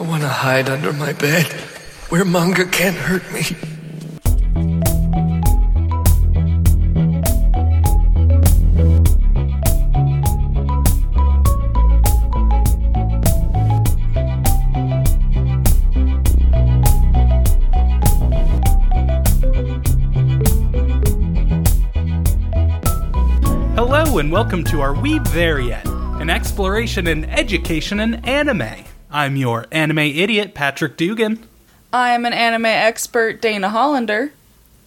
I want to hide under my bed where manga can't hurt me. Hello and welcome to our Weeb There Yet, an exploration in education and anime. I'm your anime idiot, Patrick Dugan. I am an anime expert, Dana Hollander.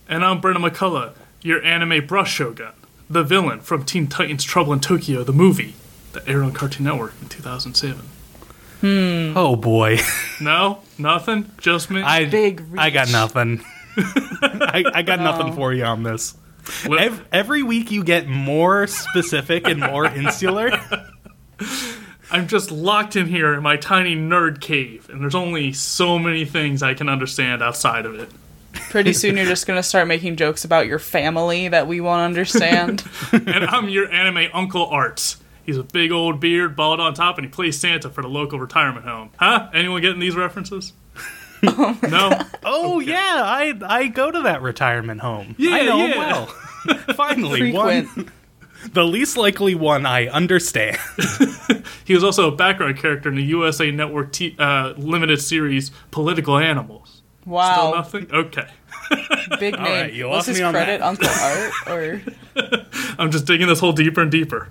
And I'm Brenna McCullough, your anime Brushogun, the villain from Teen Titans Trouble in Tokyo, the movie that aired on Cartoon Network in 2007. Hmm. Oh boy, No? Nothing? Just me? I Big I got nothing. I, I got nothing for you on this. What- Ev- every week you get more specific and more insular. I'm just locked in here in my tiny nerd cave, and there's only so many things I can understand outside of it. Pretty soon you're just gonna start making jokes about your family that we won't understand. and I'm your anime Uncle Arts. He's a big old beard, bald on top, and he plays Santa for the local retirement home. Huh? Anyone getting these references? Oh no? Oh yeah, I I go to that retirement home. Yeah, I know yeah. well. Finally, Frequent. one the least likely one I understand. He was also a background character in the USA Network t- uh, limited series Political Animals. Wow. Still nothing? Okay. big name. right, you Was lost his me on credit that. Uncle Art or I'm just digging this hole deeper and deeper.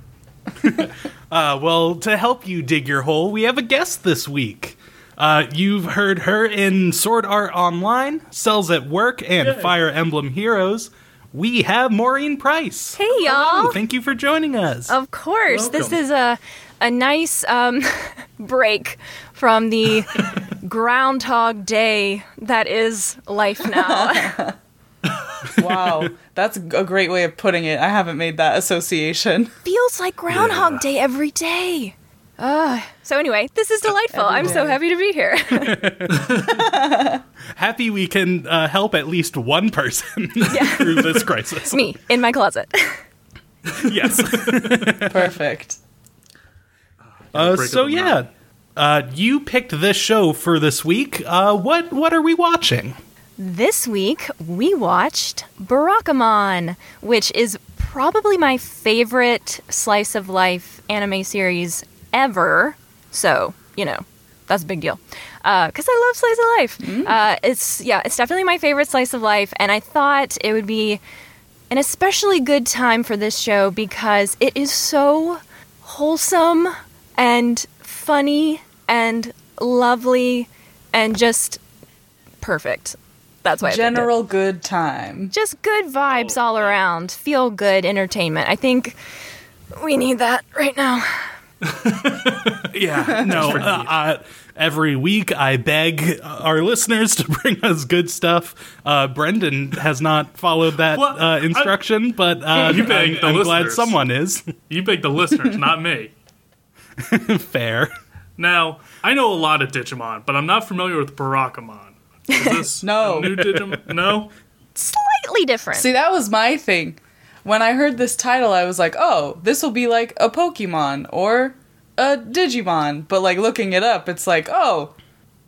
Uh, well, to help you dig your hole, we have a guest this week. Uh, you've heard her in Sword Art Online, Cells at Work, and Fire Emblem Heroes. We have Maureen Price. Hey y'all! Hello, thank you for joining us. Of course, this is a a nice um, break from the Groundhog Day that is life now. wow, that's a great way of putting it. I haven't made that association. Feels like Groundhog Day every day. Uh, so anyway, this is delightful. Every I'm so happy to be here. Happy we can uh, help at least one person through this crisis. Me in my closet. yes. Perfect. Uh, so yeah, uh, you picked this show for this week. Uh, what what are we watching? This week, we watched Barakamon, which is probably my favorite slice of life anime series ever. So, you know, that's a big deal. Because I love slice of life. Uh, it's, yeah, it's definitely my favorite slice of life. And I thought it would be an especially good time for this show because it is so wholesome and funny and lovely and just perfect. That's why I picked it. General good time. Just good vibes all around. Feel good entertainment. I think we need that right now. Yeah, no. uh, uh, every week, I beg our listeners to bring us good stuff. Uh, Brendan has not followed that Well, uh, instruction, but uh, You beg I'm, the I'm glad someone is You beg the listeners, not me. fair. Now, I know a lot of Digimon, but I'm not familiar with Barakamon. Is this No. a new Digimon? No? Slightly different. See, that was my thing. When I heard this title, I was like, oh, this will be like a Pokemon or a Digimon. But like looking it up, it's like, oh,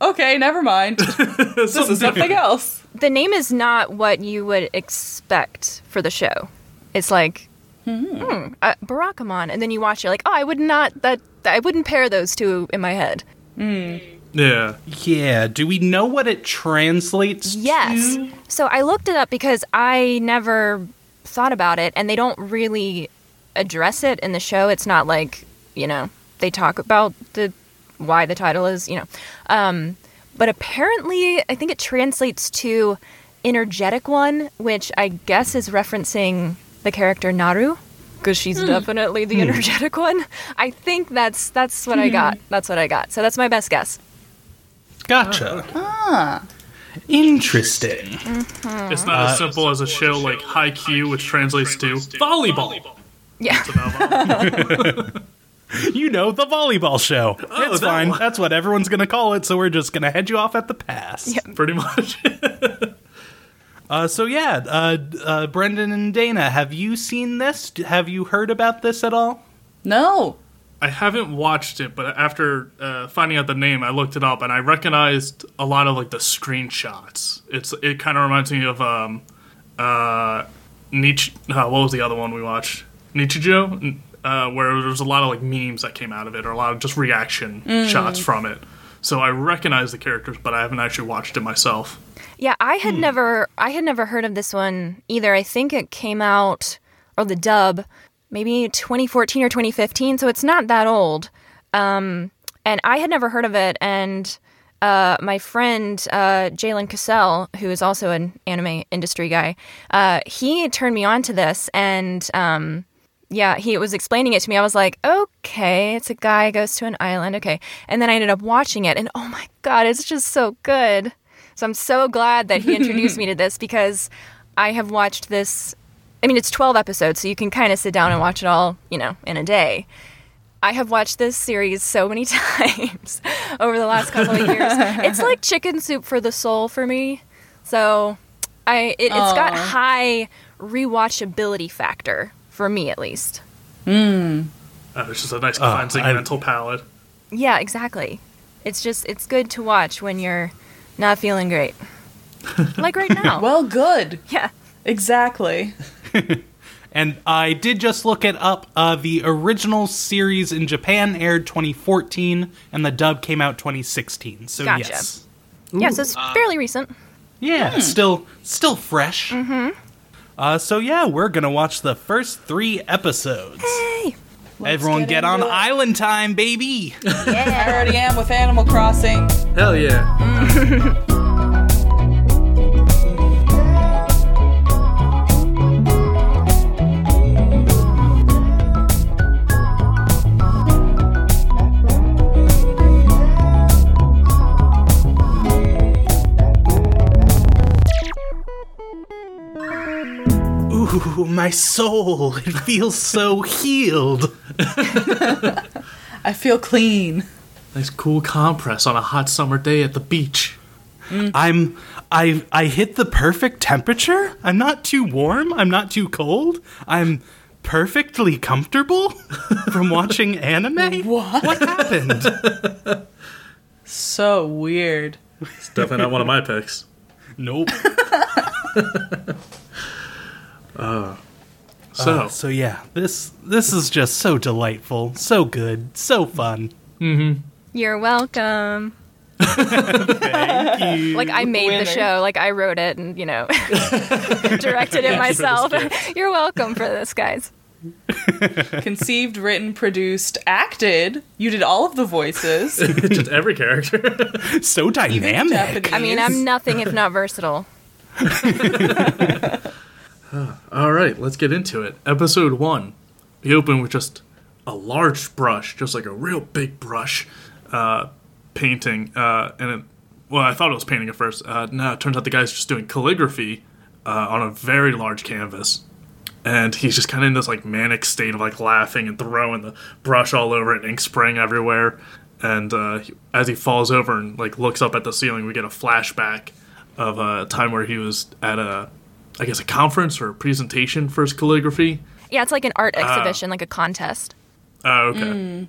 okay, never mind. this is something else. the name is not what you would expect for the show. It's like hmm, uh, Barakamon, and then you watch it like, oh, I would not that I wouldn't pair those two in my head. Yeah. Yeah. Do we know what it translates Yes. to? Yes. So I looked it up because I never thought about it, and they don't really address it in the show. It's not like you know they talk about the why the title is you know, um, but apparently I think it translates to energetic one, which I guess is referencing the character Naru. Because she's definitely the energetic one. I think that's that's what I got. That's what I got. So that's my best guess. Gotcha. Ah. Interesting. It's not as simple as a show like High Haikyuu, which translates to volleyball. Yeah. It's about volleyball. You know, the volleyball show. it's that fine. one. That's what everyone's going to call it, so we're just going to head you off at the pass. Pretty much. Uh, so, yeah, uh, uh, Brendan and Dana, have you seen this? Have you heard about this at all? No. I haven't watched it, but after uh, finding out the name, I looked it up and I recognized a lot of like the screenshots. It's it kind of reminds me of um, uh, Nietzsche. Uh, what was the other one we watched? Nichijou, uh, where there's a lot of like memes that came out of it, or a lot of just reaction shots from it. So I recognize the characters, but I haven't actually watched it myself. Yeah, I had never I had never heard of this one either. I think it came out or the dub maybe 2014 or 2015, so it's not that old. Um, and I had never heard of it and uh, my friend uh, Jalen Cassell, who is also an anime industry guy, uh, he turned me on to this, and um, yeah, he was explaining it to me. I was like, okay, it's a guy goes to an island, okay, and then I ended up watching it, and oh my god, it's just so good. So I'm so glad that he introduced me to this because I have watched this. I mean, it's 12 episodes, so you can kind of sit down and watch it all, you know, in a day. I have watched this series so many times over the last couple of years. it's like chicken soup for the soul for me. So I it, it's got high rewatchability factor for me at least. Uh, it's just a nice cleansing I- mental palate. Yeah, exactly. It's just it's good to watch when you're not feeling great. like right now. Well, good. yeah. Exactly. And I did just look it up. Uh, the original series in Japan aired 2014, and the dub came out 2016. So Gotcha. yes, Yeah, so it's fairly recent. yeah, still still fresh. Mm-hmm. Uh, so yeah, we're gonna watch the first three episodes. Hey. Everyone, get get, on it. island time, baby! I already am with Animal Crossing. Hell yeah! Ooh, my soul! It feels so healed. I feel clean. nice cool compress on a hot summer day at the beach. Mm. I'm I I hit the perfect temperature. I'm not too warm. I'm not too cold. I'm perfectly comfortable from watching anime. What? What happened? So weird. It's definitely not one of my picks. nope. So, Uh, so yeah, this this is just so delightful, so good, so fun. Mm-hmm. You're welcome. Thank you. Like I made Winner. the show, like I wrote it and you know directed it myself. You're welcome for this, guys. Conceived, written, produced, acted. You did all of the voices. just every character. so dynamic. Japanese. I mean, I'm nothing if not versatile. All right, let's get into it. Episode one. We open with just a large brush, just like a real big brush, uh, painting. Uh, and it, well, I thought it was painting at first. Uh, it turns out the guy's just doing calligraphy uh, on a very large canvas. And he's just kind of in this like manic state of like laughing and throwing the brush all over it, ink spraying everywhere. And uh, he- as he falls over and like looks up at the ceiling, we get a flashback of a time where he was at a, I guess, a conference or a presentation for his calligraphy. Yeah, it's like an art exhibition, like a contest. Oh, okay.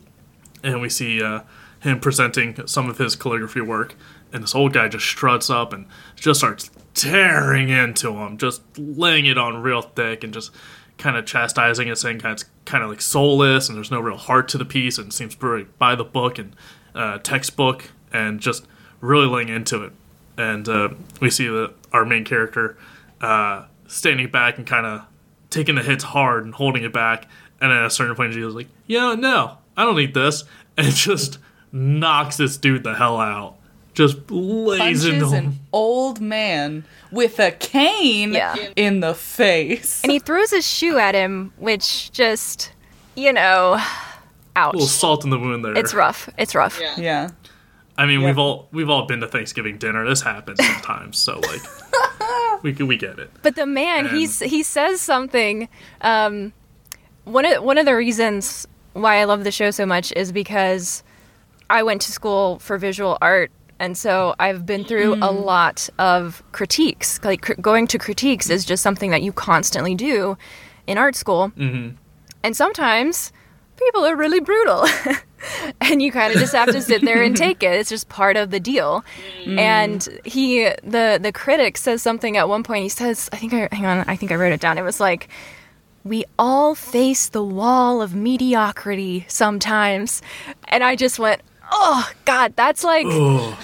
And we see uh, him presenting some of his calligraphy work, and this old guy just struts up and just starts tearing into him, just laying it on real thick, and just kind of chastising it, saying it's kind of like soulless, and there's no real heart to the piece, and seems very by the book and uh, textbook, and just really laying into it. And uh, we see the, our main character uh, standing back and kind of taking the hits hard and holding it back. And at a certain point, she was like, "You know, no, I don't need this," and just knocks this dude the hell out. Just lays into Punches an old man with a cane Yeah. in the face. And he throws his shoe at him, which just, you know, ouch. A little salt in the wound there. It's rough. It's rough. yeah. I mean, we've all we've all been to Thanksgiving dinner. This happens sometimes, so like, we we get it. But the man, And- he's he says something. Um, one of one of the reasons why I love the show so much is because I went to school for visual art, and so I've been through a lot of critiques. Like cr- going to critiques is just something that you constantly do in art school, mm-hmm. and sometimes people are really brutal. and you kind of just have to sit there and take it. It's just part of the deal. Mm. And he, the the critic says something at one point. He says, I think I hang on, I think I wrote it down. It was like, we all face the wall of mediocrity sometimes, and I just went. Oh God, that's like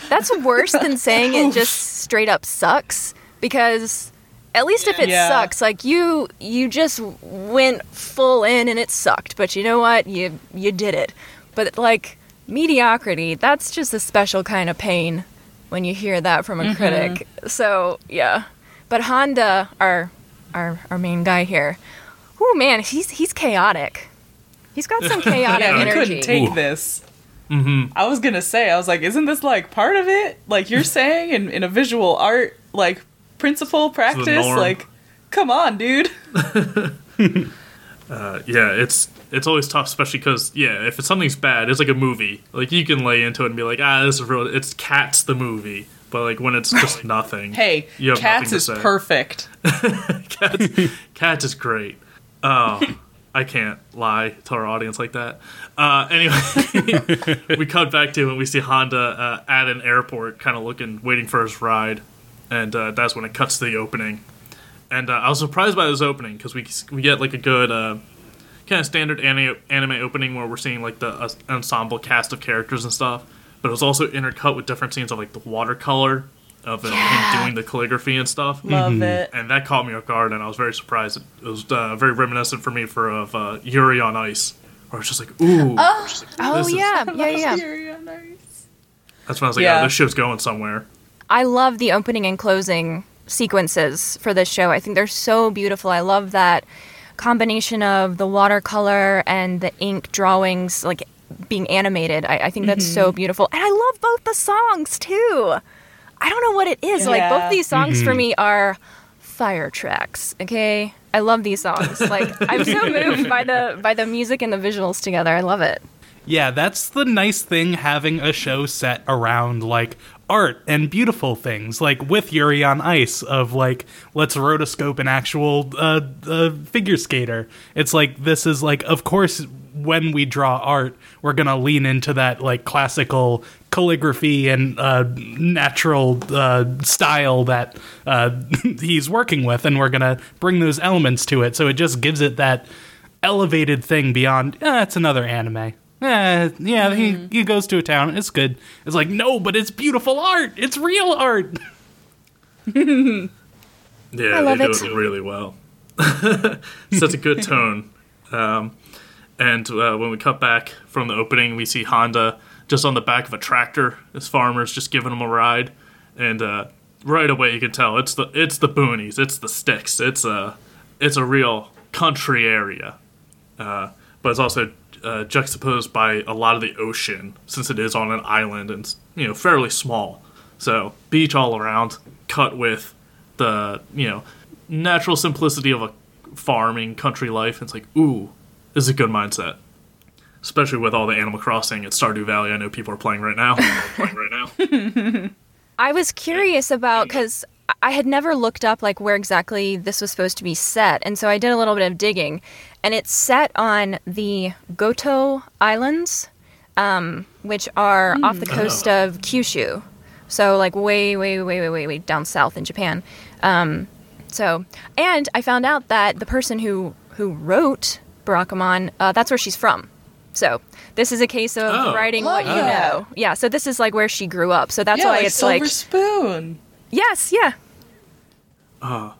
that's worse than saying it just straight up sucks because at least if it Yeah. sucks, like you you just went full in and it sucked, but you know what? You you did it. But like mediocrity, that's just a special kind of pain when you hear that from a critic. So, yeah. But Handa, our our our main guy here, oh man, he's he's chaotic. He's got some chaotic Yeah, you energy. couldn't take Ooh. this. I was gonna say, I was like, isn't this like part of it? Like you're saying in, in a visual art like principle practice? Like, come on, dude. Uh, yeah, it's it's always tough, especially because yeah, if it's something's bad, it's like a movie. Like you can lay into it and be like, ah, this is real. It's Cats the movie, but like when it's just nothing. Hey, Cats nothing is perfect. Cats, Cats is great. Oh, I can't lie to our audience like that. Uh, anyway, we cut back to and we see Handa uh, at an airport, kind of looking, waiting for his ride, and uh, that's when it cuts to the opening. And uh, I was surprised by this opening because we we get like a good uh, kind of standard anime, anime opening where we're seeing like the uh, ensemble cast of characters and stuff, but it was also intercut with different scenes of like the watercolor of uh, Yeah. him doing the calligraphy and stuff Love it. and that caught me off guard, and I was very surprised. It, it was uh, very reminiscent for me for of uh, Yuri on Ice, where it's just like, ooh, Oh This is- yeah, yeah, yeah. that's when I was like, Yeah. oh, this show's going somewhere. I love the opening and closing sequences for this show. I think they're so beautiful. I love that combination of the watercolor and the ink drawings, like being animated. I, I think that's so mm-hmm. beautiful. And I love both the songs too. I don't know what it is. Like both these songs for mm-hmm. me are fire tracks. Okay, I love these songs. Like I'm so moved by the by the music and the visuals together. I love it. Yeah, that's the nice thing having a show set around like art and beautiful things, like with Yuri on Ice, of like let's rotoscope an actual uh, uh, figure skater. It's like this is like, of course, when we draw art, we're gonna lean into that like classical calligraphy and uh, natural uh, style that uh, he's working with, and we're gonna bring those elements to it. So it just gives it that elevated thing beyond. Eh, it's another anime. Eh, yeah, he, he goes to a town. It's good. It's like no, but it's beautiful art. It's real art. Yeah, I love they do it. it really well. Such a good tone. Um, and uh, when we cut back from the opening, we see Handa just on the back of a tractor. His farmer's just giving him a ride, and uh, right away you can tell it's the it's the boonies, it's the sticks, it's a it's a real country area, uh, but it's also uh, juxtaposed by a lot of the ocean since it is on an island and you know fairly small. So beach all around, cut with the you know natural simplicity of a farming country life. It's like ooh, this is a good mindset. Especially with all the Animal Crossing at Stardew Valley, I know people are playing right now. playing right now. I was curious about because I had never looked up like where exactly this was supposed to be set, and so I did a little bit of digging, and it's set on the Goto Islands, um, which are off the coast of Kyushu, so like way, way, way, way, way, way down south in Japan. Um, so, and I found out that the person who who wrote Barakamon, uh, that's where she's from. So this is a case of Oh. writing what you that. know. Yeah. So this is like where she grew up. So that's yeah, why like it's Silver like Spoon. yes, yeah.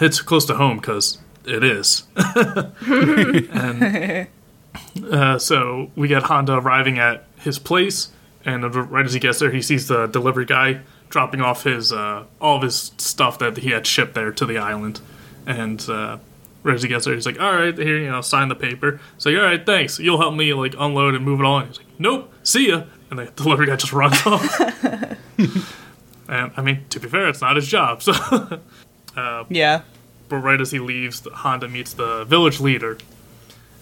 It's close to home because it is. and uh, so we get Handa arriving at his place, and right as he gets there, he sees the delivery guy dropping off his uh, all of his stuff that he had shipped there to the island. And uh, right as he gets there, he's like, "All right, here, you know, sign the paper." So like, "All right, thanks. You'll help me like unload and move it on." He's like, "Nope, see ya." And the delivery guy just runs off. and I mean, to be fair, it's not his job, so. Yeah. But right as he leaves, Handa meets the village leader,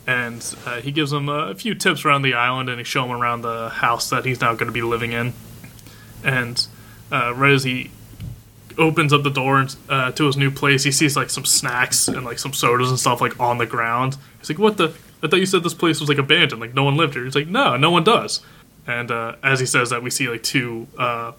and uh, he gives him a few tips around the island, and he shows him around the house that he's now going to be living in. And uh, right as he opens up the door uh, to his new place, he sees like some snacks and like some sodas and stuff like on the ground. He's like, "What the? I thought you said this place was like abandoned, like no one lived here." He's like, "No, no one does." And uh, as he says that, we see like two. Uh,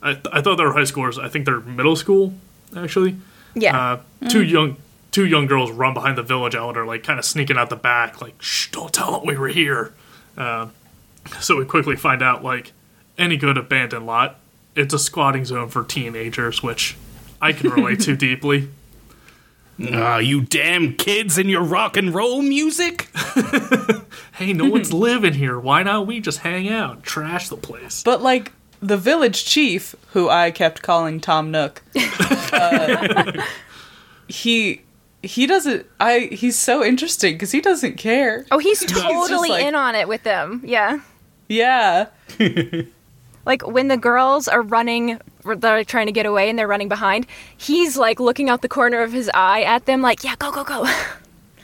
I, th- I thought they were high schoolers. I think they're middle school, actually. Yeah. Uh, two young two young girls run behind the village elder, like kind of sneaking out the back, like "Shh, don't tell them we were here." Uh, so we quickly find out, like any good abandoned lot, it's a squatting zone for teenagers, which I can relate to deeply. Ah, you damn kids and your rock and roll music. Hey, no one's living here. Why not we just hang out, trash the place? But like the village chief, who I kept calling Tom Nook, uh, he he doesn't. I he's so interesting because he doesn't care. oh, he's just totally like- in on it with them. Yeah. Yeah, Like when the girls are running, they're trying to get away and they're running behind, he's like looking out the corner of his eye at them, like, yeah, go, go, go.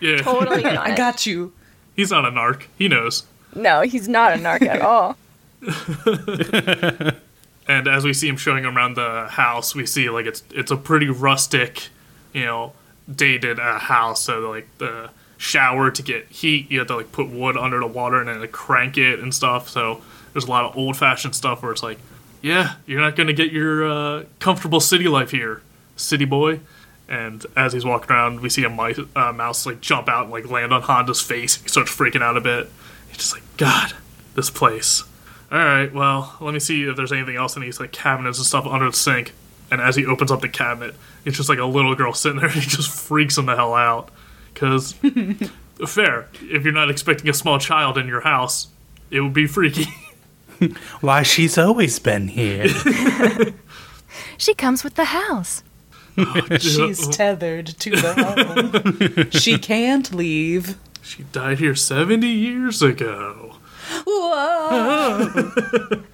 Yeah, totally in on I it. got you. he's not a narc. He knows. No, he's not a narc at all. And as we see him showing around the house, we see like it's it's a pretty rustic, you know, dated uh, house. So like the shower to get heat, you have to like put wood under the water and then like, crank it and stuff. So there's a lot of old fashioned stuff where it's like, yeah, you're not gonna get your uh, comfortable city life here, city boy. And as he's walking around, we see a mice, uh, mouse like jump out and like land on Handa's face. He starts freaking out a bit. He's just like, God, this place. All right, well, let me see if there's anything else in these like cabinets and stuff under the sink. And as he opens up the cabinet, it's just like a little girl sitting there. And he just freaks him the hell out. Because fair, if you're not expecting a small child in your house, it would be freaky. Why, she's always been here. She comes with the house. She's tethered to the home. she can't leave. she died here 70 years ago.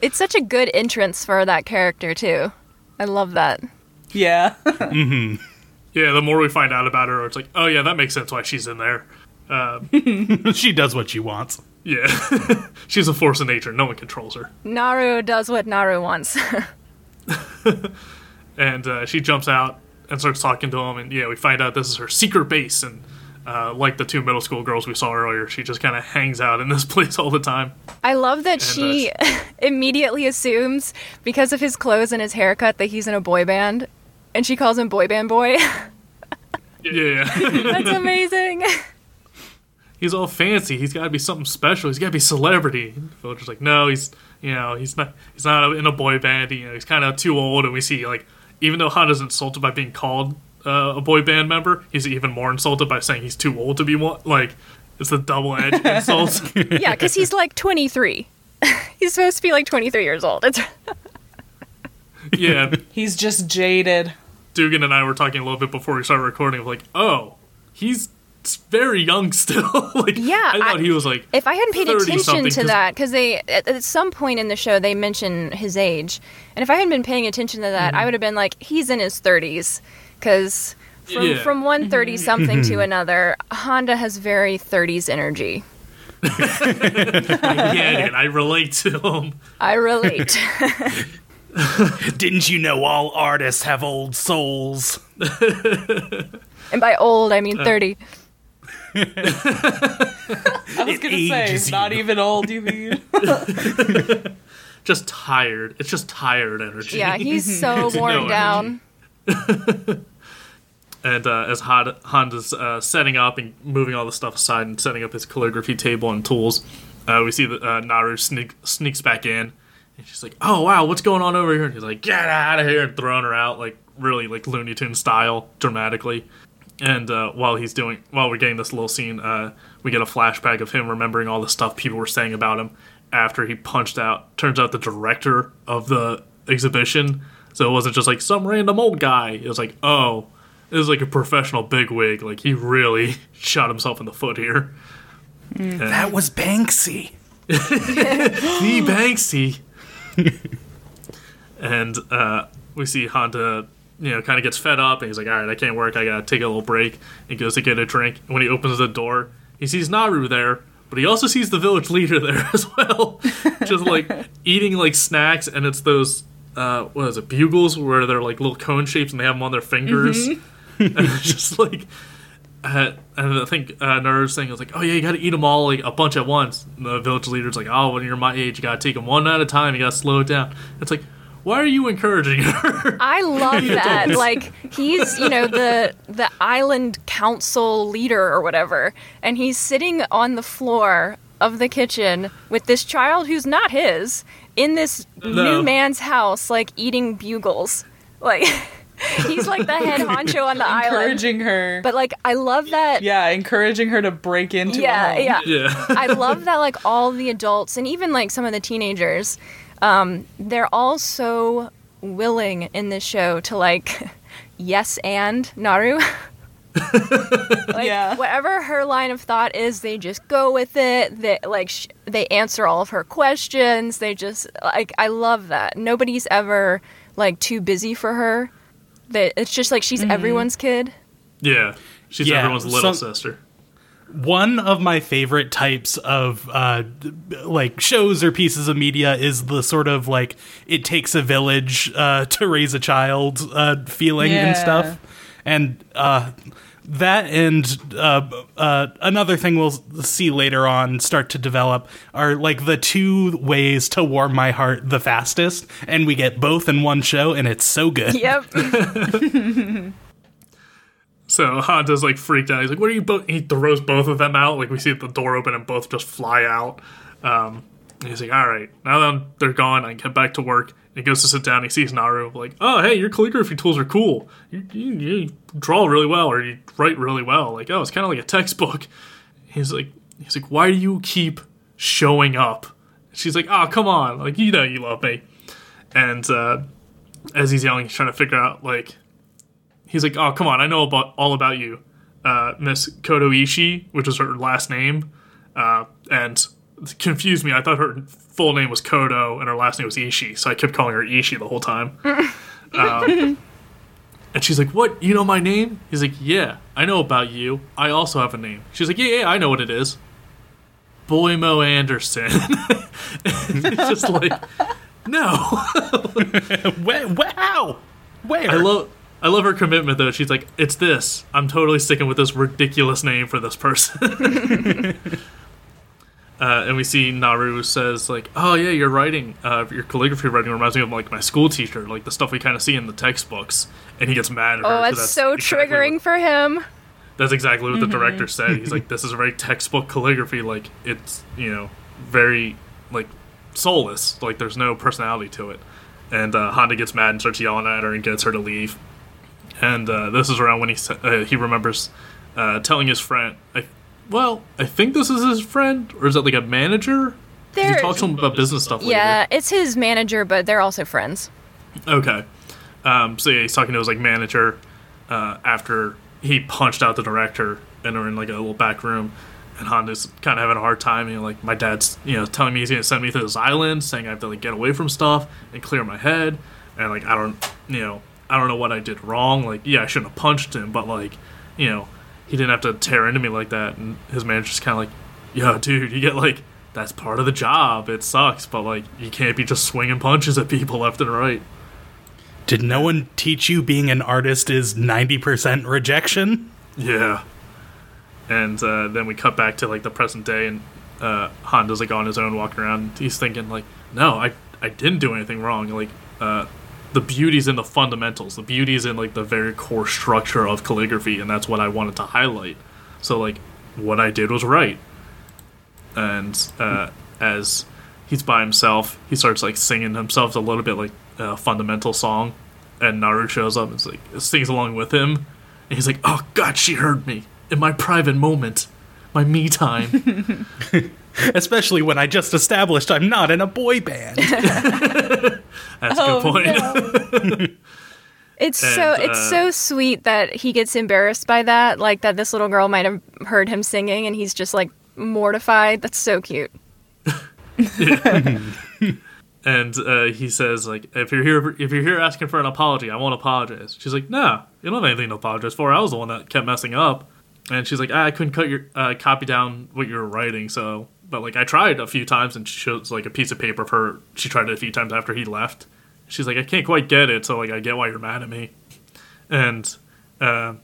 It's such a good entrance for that character, too. I love that. Yeah. Yeah, the more we find out about her, it's like, oh yeah, that makes sense why she's in there. she does what she wants. Yeah, she's a force of nature. No one controls her. Naru does what Naru wants. and uh, she jumps out and starts talking to him and yeah we find out this is her secret base and uh, like the two middle school girls we saw earlier she just kind of hangs out in this place all the time I love that uh, she immediately assumes, because of his clothes and his haircut, that he's in a boy band. And she calls him Boy Band Boy. yeah, yeah. That's amazing. he's all fancy he's got to be something special he's got to be celebrity and Villager's like no he's you know he's not he's not in a boy band you know he's kind of too old and we see like even though Handa's insulted by being called uh, a boy band member he's even more insulted by saying he's too old to be one like it's a double edged insult yeah, because he's like 23. he's supposed to be like 23 years old. It's yeah He's just jaded. Dugan and I were talking a little bit before we started recording of like, oh, he's very young still. like, Yeah, I thought I- he was like, if I hadn't paid attention to to 'cause- that, because they at, at some point in the show they mention his age, and if I hadn't been paying attention to that, I would have been like, he's in his 30s, because from Yeah. from one mm-hmm. 30 something to mm-hmm. another, Handa has very 30s energy. I get it. I relate to him. I relate. Didn't you know all artists have old souls? and by old, I mean uh. 30. I was gonna say, ages not even old, you mean? Just tired. It's just tired energy. Yeah, he's so worn no down. And uh, as Hon- Handa's uh, setting up and moving all the stuff aside and setting up his calligraphy table and tools, uh, we see that uh, Naru sneak- sneaks back in. And she's like, "Oh wow, what's going on over here?" And he's like, "Get out of here!" and throwing her out like really like Looney Tune style, dramatically. And uh, while he's doing, while we're getting this little scene, uh, we get a flashback of him remembering all the stuff people were saying about him after he punched out. Turns out the director of the exhibition, so it wasn't just like some random old guy. It was like, oh, it was like a professional bigwig. Like he really shot himself in the foot here. And That was Banksy. the Banksy. and uh, we see Handa, you know, kind of gets fed up, and he's like, "All right, I can't work. I gotta take a little break." He goes to get a drink, and when he opens the door, he sees Naru there, but he also sees the village leader there as well, just like eating like snacks, and it's those. Uh, what is it? Bugles, where they're like little cone shapes, and they have them on their fingers. and it's just like uh, and I think uh, Naruto's thing was like, oh yeah, you got to eat them all like a bunch at once. And the village leader's like, oh, when you're my age, you got to take them one at a time. You got to slow it down. It's like, why are you encouraging her? I love that. like he's, you know, the the island council leader or whatever, and he's sitting on the floor of the kitchen with this child who's not his in this No. new man's house, like eating bugles. Like he's like the head honcho on the island. encouraging her. But like I love that yeah, encouraging her to break into. a yeah, home. yeah. yeah, I love that like all the adults and even like some of the teenagers, um, they're all so willing in this show to like yes and Naru. Like Yeah. whatever her line of thought is, they just go with it. They like sh- they answer all of her questions. They just like I love that. Nobody's ever like too busy for her. That it's just like she's everyone's kid. yeah. She's Yeah, everyone's little some- sister. One of my favorite types of uh, like shows or pieces of media is the sort of like it takes a village uh, to raise a child uh, feeling and stuff, and uh, that and uh, uh, another thing we'll see later on start to develop are like the two ways to warm my heart the fastest, and we get both in one show, and it's so good. Yep. So Handa's like freaked out. He's like, "What are you both?" He throws both of them out. Like we see the door open and both just fly out. Um, he's like, "All right, now that they're gone, I can get back to work." He goes to sit down. He sees Naru. Like, "Oh, hey, your calligraphy tools are cool. You, you, you draw really well, or you write really well. Like, oh, it's kind of like a textbook." He's like, "He's like, why do you keep showing up?" She's like, "Oh, come on, like you know you love me." And uh, as he's yelling, he's trying to figure out like he's like, "Oh, come on, I know about all about you, uh, Miss Kotoishi, which is her last name." Uh, and confused me. I thought her full name was Kodo and her last name was Ishi, so I kept calling her Ishi the whole time. um, and she's like, "What? You know my name?" He's like, "Yeah, I know about you. I also have a name." She's like, "Yeah, yeah, I know what it is. Boymo Anderson." it's just like, no. Where, where, how? Where? I love I love her commitment though. She's like, "It's this. I'm totally sticking with this ridiculous name for this person." Uh, and we see Naru says like, "Oh yeah, your writing, uh, your calligraphy writing reminds me of like my school teacher, like the stuff we kind of see in the textbooks." And he gets mad at her. Oh, 'cause that's, so exactly triggering what- for him. that's exactly what the director said. He's like, "This is a very textbook calligraphy. Like it's you know very like soulless. Like there's no personality to it." And uh, Handa gets mad and starts yelling at her and gets her to leave. And uh, this is around when he uh, he remembers uh, telling his friend. I, well, I think this is his friend, or is that like a manager? He talks to him about business stuff. later. Yeah, it's his manager, but they're also friends. Okay. Um, so yeah, he's talking to his like manager uh, after he punched out the director, and they're in like a little back room, and Handa's kind of having a hard time. You know, like my dad's you know telling me he's gonna send me to this island, saying I have to like get away from stuff and clear my head, and like I don't you know I don't know what I did wrong. Like yeah, I shouldn't have punched him, but like you know he didn't have to tear into me like that. And his manager's kind of like, yo, dude, you get like. That's part of the job. It sucks, but like you can't be just swinging punches at people left and right. Did no one teach you being an artist is 90% rejection? Yeah. And uh, then we cut back to like the present day, and uh, Handa's like on his own walking around. He's thinking like, no, I I didn't do anything wrong. Like, uh, the beauty's in the fundamentals. The beauty's in like the very core structure of calligraphy, and that's what I wanted to highlight. So like, what I did was right. And uh, as he's by himself, he starts like singing himself a little bit like a fundamental song, and Naru shows up and like sings along with him. And he's like, "Oh God, she heard me in my private moment, my me time." Especially when I just established I'm not in a boy band. That's a Oh, good point. no. It's so it's uh, so sweet that he gets embarrassed by that, like that this little girl might have heard him singing and he's just like mortified. That's so cute. and uh, he says, "Like, if you're here, if you're here asking for an apology, I won't apologize." She's like, "No, you don't have anything to apologize for. I was the one that kept messing up." And she's like, ah, "I couldn't cut your uh, copy down what you were writing, so." But like, I tried a few times, and she shows like a piece of paper of her. She tried it a few times after he left. She's like, "I can't quite get it, so like, I get why you're mad at me." And uh,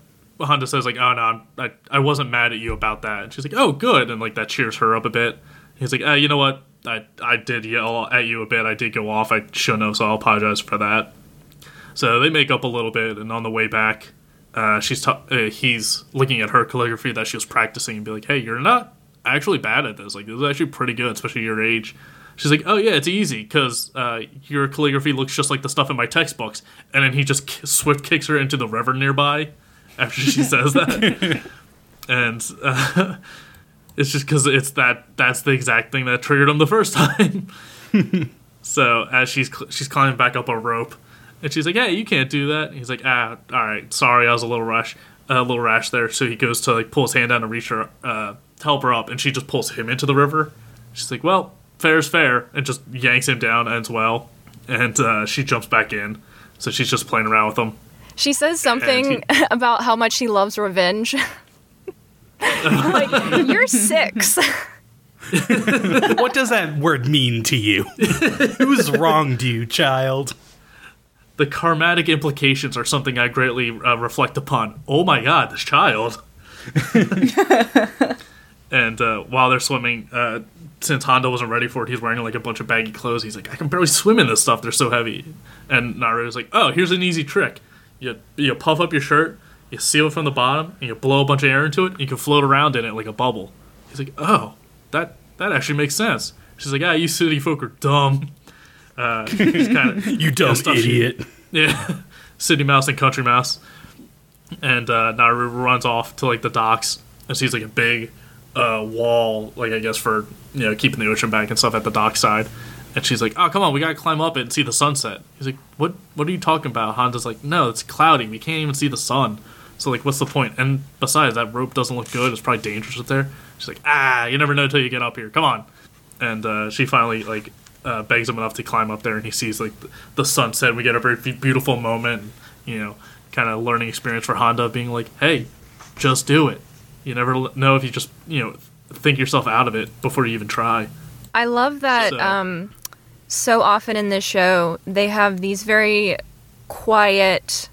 Handa says like, "Oh no, I'm, I I wasn't mad at you about that." And she's like, "Oh, good," and like that cheers her up a bit. He's like, "Ah, you know what? I I did yell at you a bit. I did go off. I shouldn't have, so I'll apologize for that." So they make up a little bit, and on the way back, uh, she's ta- uh, he's looking at her calligraphy that she was practicing and be like, "Hey, you're not actually bad at this. Like, this is actually pretty good, especially your age." She's like, "Oh yeah, it's easy because uh, your calligraphy looks just like the stuff in my textbooks." And then he just k- swift kicks her into the river nearby after she says that, and uh, it's just because it's that that's the exact thing that triggered him the first time. so as she's cl- she's climbing back up a rope, and she's like, "Hey, you can't do that." And he's like, "Ah, all right, sorry, I was a little rush, a little rash there." So he goes to like pull his hand down to reach her, uh, help her up, and she just pulls him into the river. She's like, "Well, fair's fair," and just yanks him down as well. And uh, she jumps back in, so she's just playing around with him. She says something about how much she loves revenge. like, you're six. what does that word mean to you? Who's wronged you, child? The karmatic implications are something I greatly uh, reflect upon. Oh my god, this child. and uh, while they're swimming, uh, since Handa wasn't ready for it, he's wearing like a bunch of baggy clothes. He's like, I can barely swim in this stuff. They're so heavy. And Naruto's like, Oh, here's an easy trick. You you puff up your shirt, you seal it from the bottom, and you blow a bunch of air into it, and you can float around in it like a bubble. He's like, Oh, that that actually makes sense. She's like, Ah, you city folk are dumb. Uh, he's kind of You dumb stuff she- idiot. yeah, City Mouse and Country Mouse. And uh, Naru runs off to like the docks and sees like a big uh, wall, like I guess for you know keeping the ocean back and stuff at the dockside. And she's like, "Oh, come on, we gotta climb up and see the sunset." He's like, "What? What are you talking about?" Handa's like, "No, it's cloudy. We can't even see the sun. So like, what's the point?" And besides, that rope doesn't look good. It's probably dangerous up there. She's like, "Ah, you never know until you get up here. Come on." And uh, she finally like uh, begs him enough to climb up there, and he sees like the, the sunset. We get a very beautiful moment, you know, kind of learning experience for Handa, being like, "Hey, just do it. You never know if you just you know think yourself out of it before you even try." I love that So- um, so often in this show, they have these very quiet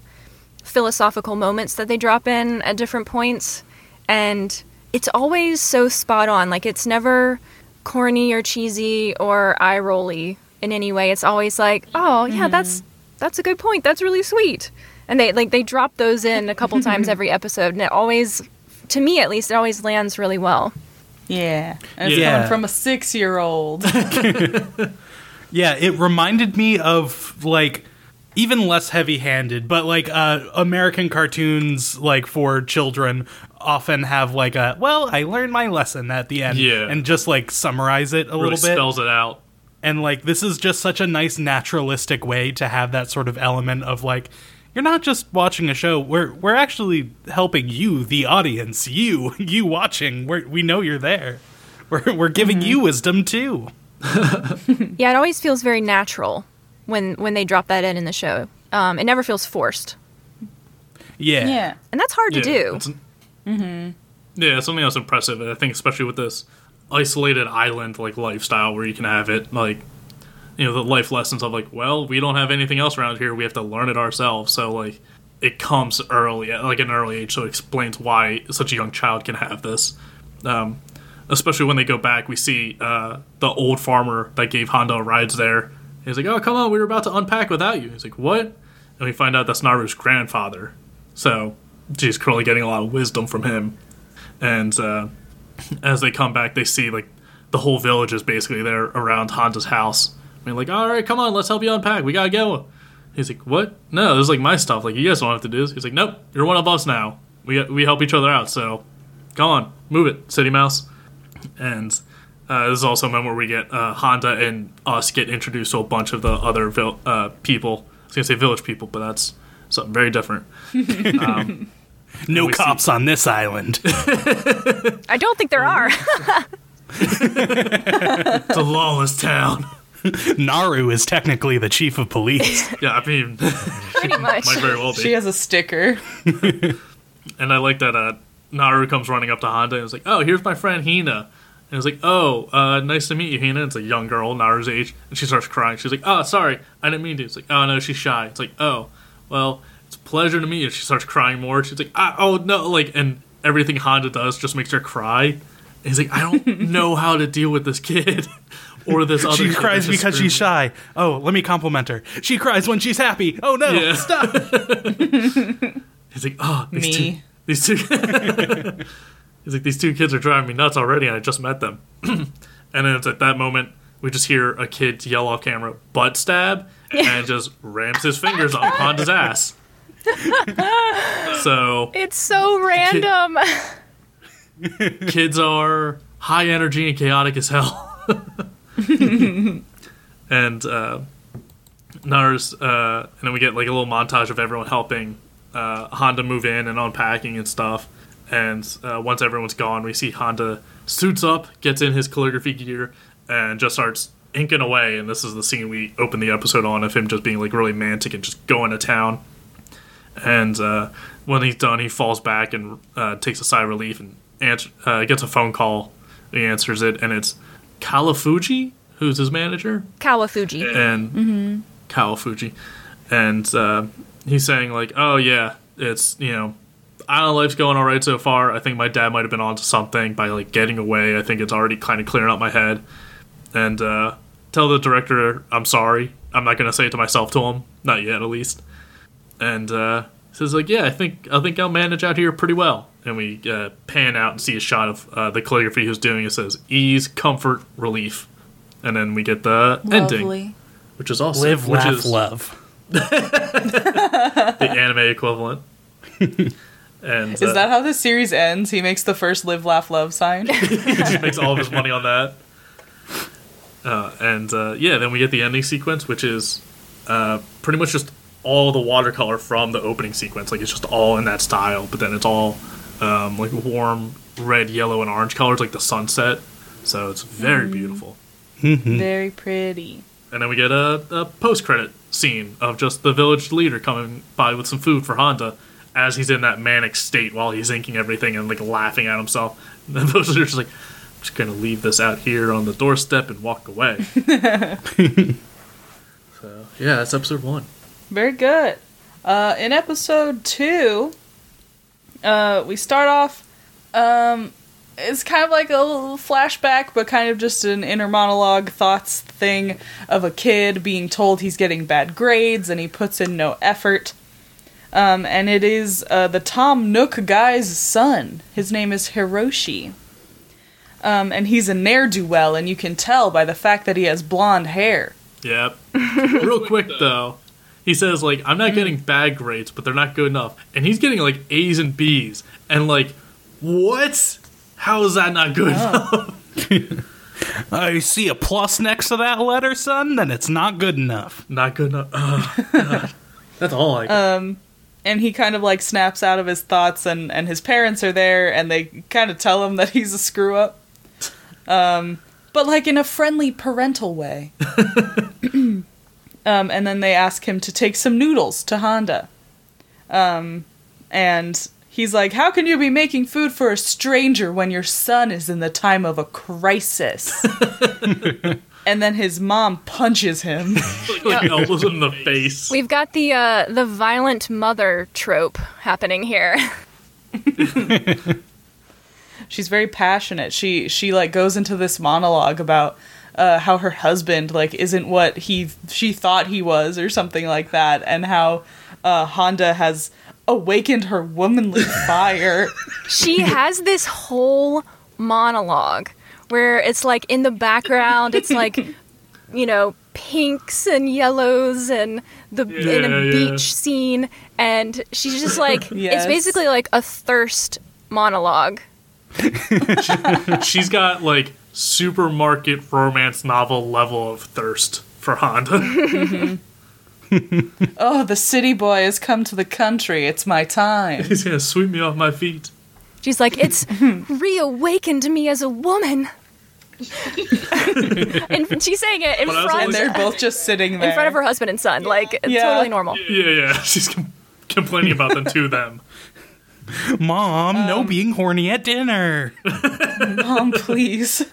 philosophical moments that they drop in at different points. And it's always so spot on. Like, it's never corny or cheesy or eye rolly in any way. It's always like, oh, yeah, that's that's a good point. That's really sweet. And they like they drop those in a couple times every episode, and it always, to me at least, it always lands really well. Yeah. And it's Yeah. coming from a six year old. Yeah, it reminded me of like even less heavy-handed, but like uh, American cartoons, like for children, often have like a well, I learned my lesson at the end, Yeah. and just like summarize it a Really little bit. spells it out. And like this is just such a nice naturalistic way to have that sort of element of like you're not just watching a show. We're we're actually helping you, the audience, you you watching. We we know you're there. We're we're giving you wisdom too. Yeah, it always feels very natural when when they drop that in in the show. Um, it never feels forced, Yeah. yeah. and that's hard to do. It's- Yeah, something else impressive. and I think especially with this isolated island like lifestyle where you can have it like you know the life lessons of like well we don't have anything else around here we have to learn it ourselves. So like it comes early at like an early age so it explains why such a young child can have this. Um, especially when they go back we see uh, the old farmer that gave Handa rides there. He's like oh come on we were about to unpack without you. He's like what? And we find out that's Naru's grandfather. So she's clearly getting a lot of wisdom from him and uh, as they come back, they see like the whole village is basically there around Handa's house. I mean, like, all right, come on, let's help you unpack. We gotta go. He's like, what? No, this is like my stuff. Like, you guys don't have to do this. He's like, nope, you're one of us now. We we help each other out. So, come on, move it, City Mouse. And uh, this is also a moment where we get uh, Handa and us get introduced to a bunch of the other vil- uh, people. I was gonna say village people, but that's something very different. No we see- cops on this island. I don't think there are. It's a lawless town. Naru is technically the chief of police. Yeah, I mean, Pretty much. might very well be. She has a sticker. And I like that uh, Naru comes running up to Handa and is like, "Oh, here's my friend Hina." And it's like, "Oh, uh, nice to meet you, Hina." It's a young girl, Naru's age, and she starts crying. She's like, "Oh, sorry, I didn't mean to." It's like, "Oh no, she's shy." It's like, "Oh, well, it's a pleasure to meet you. She starts crying more. She's like, ah, oh no, like, and everything Handa does just makes her cry. And he's like, I don't know how to deal with this kid or this other. She kid cries that's just because she's shy. Oh, let me compliment her. She cries when she's happy. Oh no, Yeah. stop. He's like, oh, these Me. two, these two. He's like, these two kids are driving me nuts already, and I just met them. and then it's at that moment we just hear a kid yell off camera, "Butt stab," and just rams his fingers up Handa's ass. so It's so random. kids are high energy and chaotic as hell. and uh, Nars, uh, and then we get like a little montage of everyone helping uh, Handa move in and unpacking and stuff. And uh, once everyone's gone, we see Handa suits up, gets in his calligraphy gear, and just starts inking away. And this is the scene we open the episode on of him just being like really mantic and just going to town. And uh, when he's done, he falls back and uh, takes a sigh of relief and answer, uh, gets a phone call. He answers it, and it's Kawafuji, who's his manager, Kawafuji. and Kawafuji, and uh, he's saying like, "Oh yeah, it's you know, island life's going all right so far. I think my dad might have been onto something by like getting away. I think it's already kind of clearing up my head." And uh, tell the director I'm sorry. I'm not gonna say it to myself to him, not yet at least. And uh, says like, "Yeah, I think I think I'll manage out here pretty well." And we uh, pan out and see a shot of uh, the calligraphy he's doing. It says ease, comfort, relief, and then we get the ending which is awesome. Live, which laugh, is love. the anime equivalent. and Is uh, that how the series ends? He makes the first live, laugh, love sign. he makes all of his money on that. Uh, and uh, yeah, then we get the ending sequence, which is uh, pretty much just all the watercolor from the opening sequence. Like it's just all in that style, but then it's all um, like warm red, yellow, and orange colors, like the sunset. So it's very beautiful. Very pretty. And then we get a, a post credit scene of just the village leader coming by with some food for Handa as he's in that manic state while he's inking everything and like laughing at himself. And the village leader's just like, I'm just gonna leave this out here on the doorstep and walk away. so yeah, that's episode one. Very good. Uh, in episode two, uh, we start off. Um, it's kind of like a little flashback, but kind of just an inner monologue thoughts thing of a kid being told he's getting bad grades and he puts in no effort. Um, and it is uh, the Tom Nook guy's son. His name is Hiroshi. Um, and he's a ne'er do well, and you can tell by the fact that he has blonde hair. Yep. Real quick though, he says like I'm not getting bad grades, but they're not good enough, and he's getting like A's and B's, and like what? How is that not good enough? I see a plus next to that letter, son. Then it's not good enough. Not good enough. Ugh, That's all I. Um, and he kind of like snaps out of his thoughts and and his parents are there and they kind of tell him that he's a screw up um but like in a friendly parental way um and then they ask him to take some noodles to handa um and he's like how can you be making food for a stranger when your son is in the time of a crisis and then his mom punches him like elbows in the face. We've got the uh, the violent mother trope happening here. she's very passionate. She she like goes into this monologue about uh, how her husband like isn't what he she thought he was or something like that, and how uh, Handa has awakened her womanly fire. she has this whole monologue where it's like in the background it's like you know pinks and yellows and the in a Yeah, yeah. beach scene and she's just like Yes. it's basically like a thirst monologue She's got like supermarket romance novel level of thirst for Handa. oh, the city boy has come to the country. It's my time. He's gonna sweep me off my feet. she's like it's reawakened me as a woman and she's saying it in But I was front And they're both just sitting there in front of her husband and son like it's Yeah. totally normal Yeah, yeah. She's com- complaining about them to them. Mom, no um, being horny at dinner. Mom, please.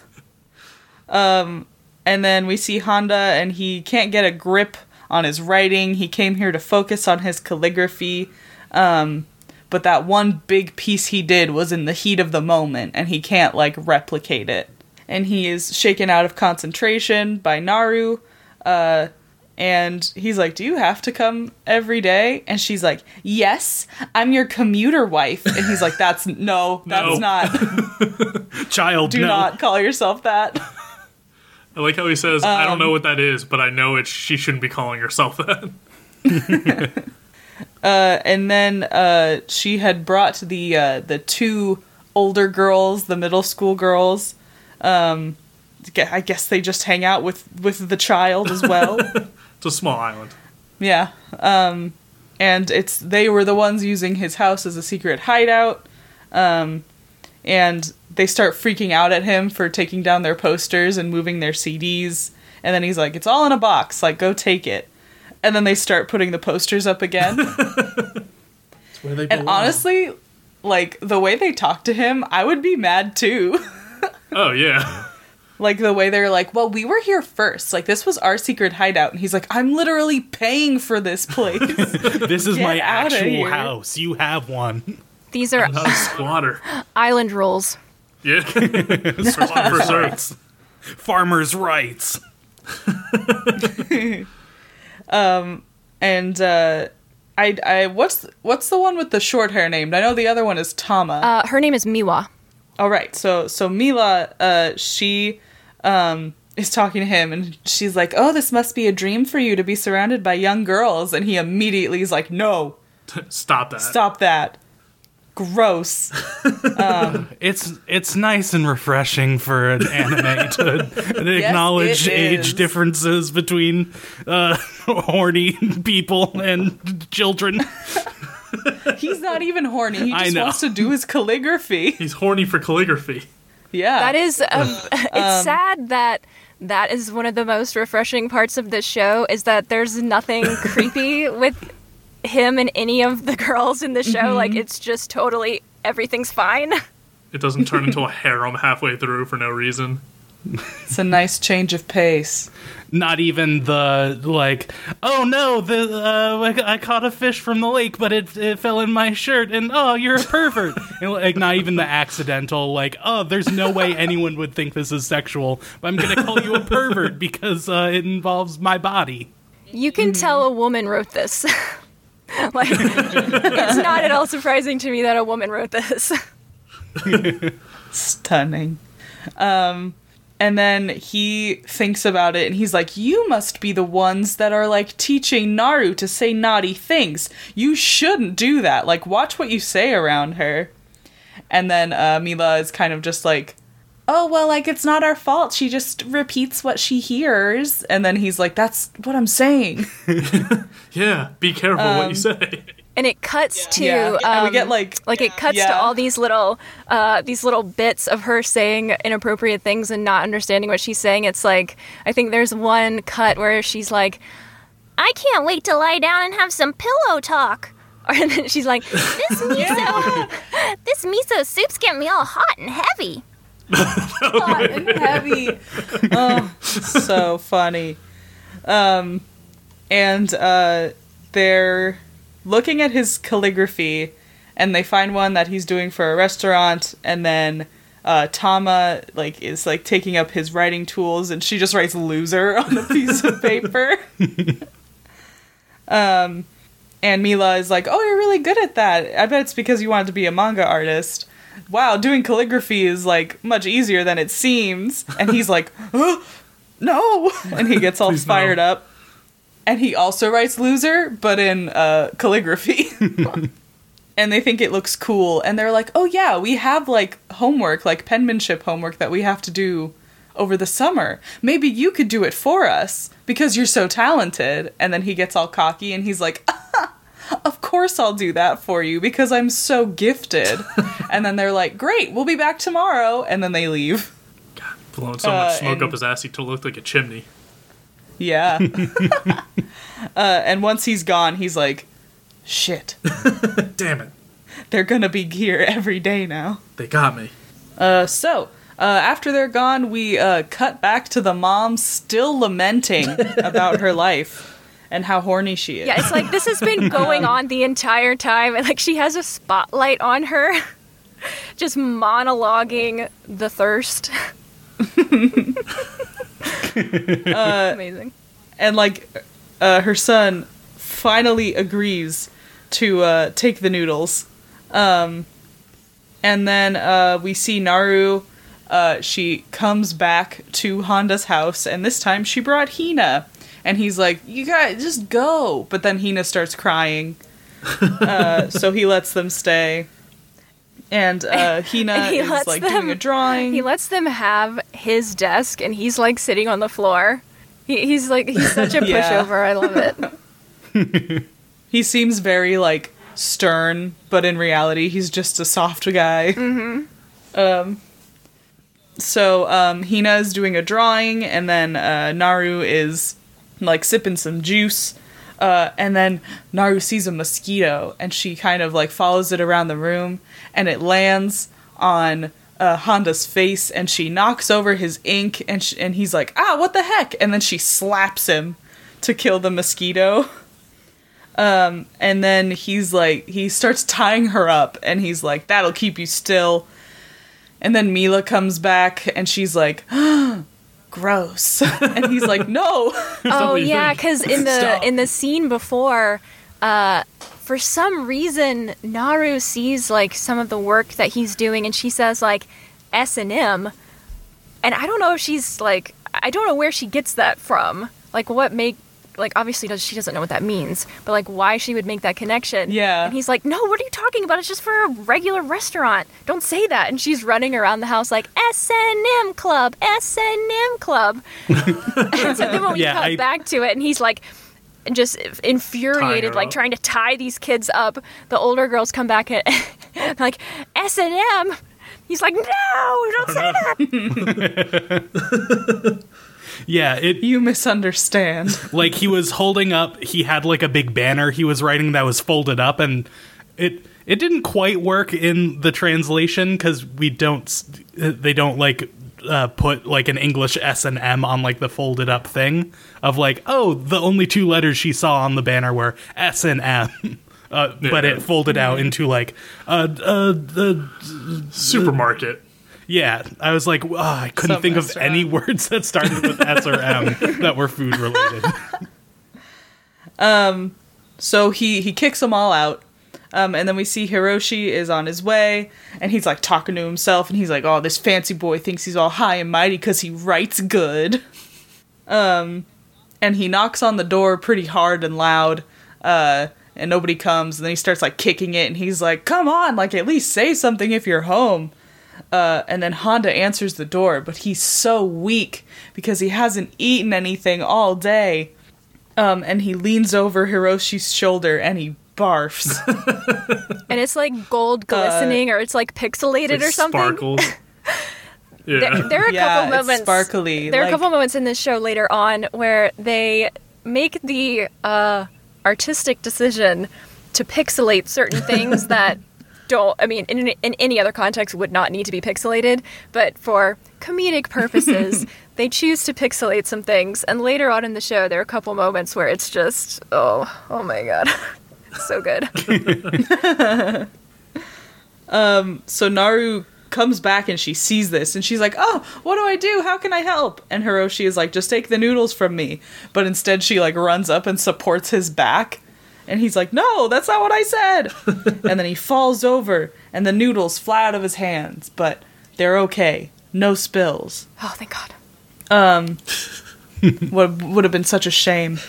Um, and then we see Handa, and he can't get a grip on his writing. He came here to focus on his calligraphy. Um, but that one big piece he did was in the heat of the moment, and he can't like replicate it. And he is shaken out of concentration by Naru. Uh, and he's like, Do you have to come every day? And she's like, Yes, I'm your commuter wife. And he's like, That's no, that's No. Child. Do no. not call yourself that. I like how he says, "I don't Um, know what that is, but I know it's she shouldn't be calling herself that." Uh, and then uh, she had brought the uh, the two older girls, the middle school girls. Um, I guess they just hang out with with the child as well. It's a small island. yeah, um, and it's they were the ones using his house as a secret hideout. Um, and they start freaking out at him for taking down their posters and moving their CDs. And then he's like, "It's all in a box. Like, go take it." And then they start putting the posters up again. It's where they And honestly, like the way they talk to him, I would be mad too. oh yeah, like the way they're like, "Well, we were here first. Like this was our secret hideout." And he's like, "I'm literally paying for this place." This is Get my actual house. You have one. These are not a squatter. island rules. Yeah, for sure. Farmers' rights. and uh I I what's what's the one with the short hair named? I know the other one is Tama. Uh, her name is Miwa. All right. So so Mila, uh, she um is talking to him, and she's like, "Oh, this must be a dream for you to be surrounded by young girls." And he immediately is like, "No, Stop that. stop that. Gross." It's it's nice and refreshing for an anime to acknowledge it age is. differences differences between uh, horny people and children. He's not even horny. He just wants to do his calligraphy. He's horny for calligraphy. Yeah. That is, um, it's sad that that is one of the most refreshing parts of this show is that there's nothing creepy with him and any of the girls in the show. Like it's just totally everything's fine. It doesn't turn into a harem halfway through for no reason. It's a nice change of pace. Not even the like, oh no, the uh, I caught a fish from the lake, but it it fell in my shirt, and oh, you're a pervert. and, like, not even the accidental, like, oh, there's no way anyone would think this is sexual, but I'm gonna call you a pervert because uh, it involves my body. You can tell a woman wrote this. like it's not at all surprising to me that a woman wrote this. Stunning. Um, and then he thinks about it and he's like, You must be the ones that are like teaching Naru to say naughty things. You shouldn't do that. Like, watch what you say around her. And then uh, Mila is kind of just like, Oh, well, like, it's not our fault. She just repeats what she hears. And then he's like, That's what I'm saying. Yeah, be careful what Um, you say. And it cuts to Yeah. and we um, get like, like it cuts to all these little uh, these little bits of her saying inappropriate things and not understanding what she's saying it's like i think there's one cut where she's like i can't wait to lie down and have some pillow talk and then she's like this miso this miso soup's getting me all hot and heavy hot and heavy. oh, so funny. Um, and uh, they're looking at his calligraphy, and they find one that he's doing for a restaurant, and then. Uh, Tama like is like taking up his writing tools, and she just writes "loser" on a piece of paper. um, and Mila is like, "Oh, you're really good at that. I bet it's because you wanted to be a manga artist." Wow, doing calligraphy is like much easier than it seems. And he's like, "Huh? "No!" And he gets all Please no. fired up. And he also writes "loser," but in uh, calligraphy. and they think it looks cool, and they're like, "Oh yeah, we have like homework, like penmanship homework that we have to do." Over the summer, maybe you could do it for us because you're so talented. And then he gets all cocky and he's like, of course I'll do that for you because I'm so gifted. and then they're like, great, we'll be back tomorrow. And then they leave. God, blowing so uh, much smoke and- up his ass he looked like a chimney. Yeah. uh, and once he's gone, he's like, shit, Damn it, they're gonna be here every day now. they got me. Uh, so. Uh, after they're gone, we uh, cut back to the mom still lamenting about her life. And how horny she is. Yeah, it's like this has been going on the entire time, and like she has a spotlight on her, just monologuing the thirst. Amazing. and like uh, her son finally agrees to uh, take the noodles um, and then uh, we see naru uh, she comes back to handa's house and this time she brought hina and he's like you guys just go but then hina starts crying uh, so he lets them stay and uh, hina And he is lets like them- doing a drawing He lets them have his desk, and he's like sitting on the floor. He, he's like he's such a Yeah. pushover. I love it. He seems very like stern, but in reality, he's just a soft guy. Mm-hmm. Um. So um, Hina is doing a drawing, and then uh, Naru is like sipping some juice. Uh, and then Naru sees a mosquito, and she kind of like follows it around the room, and it lands on uh, Handa's face, and she knocks over his ink, and sh- and he's like, "Ah, what the heck?" And then she slaps him to kill the mosquito. Um, and then he's like, he starts tying her up, and he's like, "That'll keep you still." And then Mila comes back, and she's like, "Gross," and he's like, "No." Oh yeah, because in the Stop. in the scene before, uh, for some reason Naru sees like some of the work that he's doing, and she says like S and M, and I don't know if she's like I don't know where she gets that from. Like what make like obviously does she doesn't know what that means, but like why she would make that connection. Yeah. And he's like, no, what are you talking about? It's just for a regular restaurant. Don't say that. And she's running around the house like S and M Club, S and M Club. and so then when we Yeah, cut I- back to it, and he's like just infuriated, like up. trying to tie these kids up. The older girls come back and like S and M. He's like, no, don't say that. Yeah, it You misunderstand. like he was holding up he had like a big banner he was writing that was folded up and it it didn't quite work in the translation because we don't they don't like uh, put like an english s and m on like the folded up thing of like oh the only two letters she saw on the banner were s and m uh, but Yeah. it folded out into like uh, uh, the Supermarket. Yeah, I was like, oh, I couldn't Some think of restaurant. any words that started with S or M that were food related. Um, So he he kicks them all out. Um, and then we see Hiroshi is on his way, and he's like talking to himself, and he's like, "Oh, this fancy boy thinks he's all high and mighty because he writes good." Um, and he knocks on the door pretty hard and loud, uh, and nobody comes. And then he starts like kicking it, and he's like, "Come on, like at least say something if you're home." Uh, and then Handa answers the door, but he's so weak because he hasn't eaten anything all day. Um, and he leans over Hiroshi's shoulder and he barfs. and it's like gold glistening, or it's like pixelated Like or something. Sparkles. Yeah. There, there are a Yeah, couple moments. sparkly, There are like- a couple moments in this show later on where they make the uh, artistic decision to pixelate certain things that don't. I mean, in, in any other context, would not need to be pixelated, but for comedic purposes, they choose to pixelate some things. And later on in the show, there are a couple moments where it's just, oh, oh my god, so good. Um, so Naru comes back and she sees this and she's like, "Oh, what do I do? How can I help?" And Hiroshi is like, "Just take the noodles from me." But instead she like runs up and supports his back. And he's like, "No, that's not what I said." and then he falls over and the noodles fly out of his hands, but they're okay. No spills. Oh, thank God. Um, would would have been such a shame.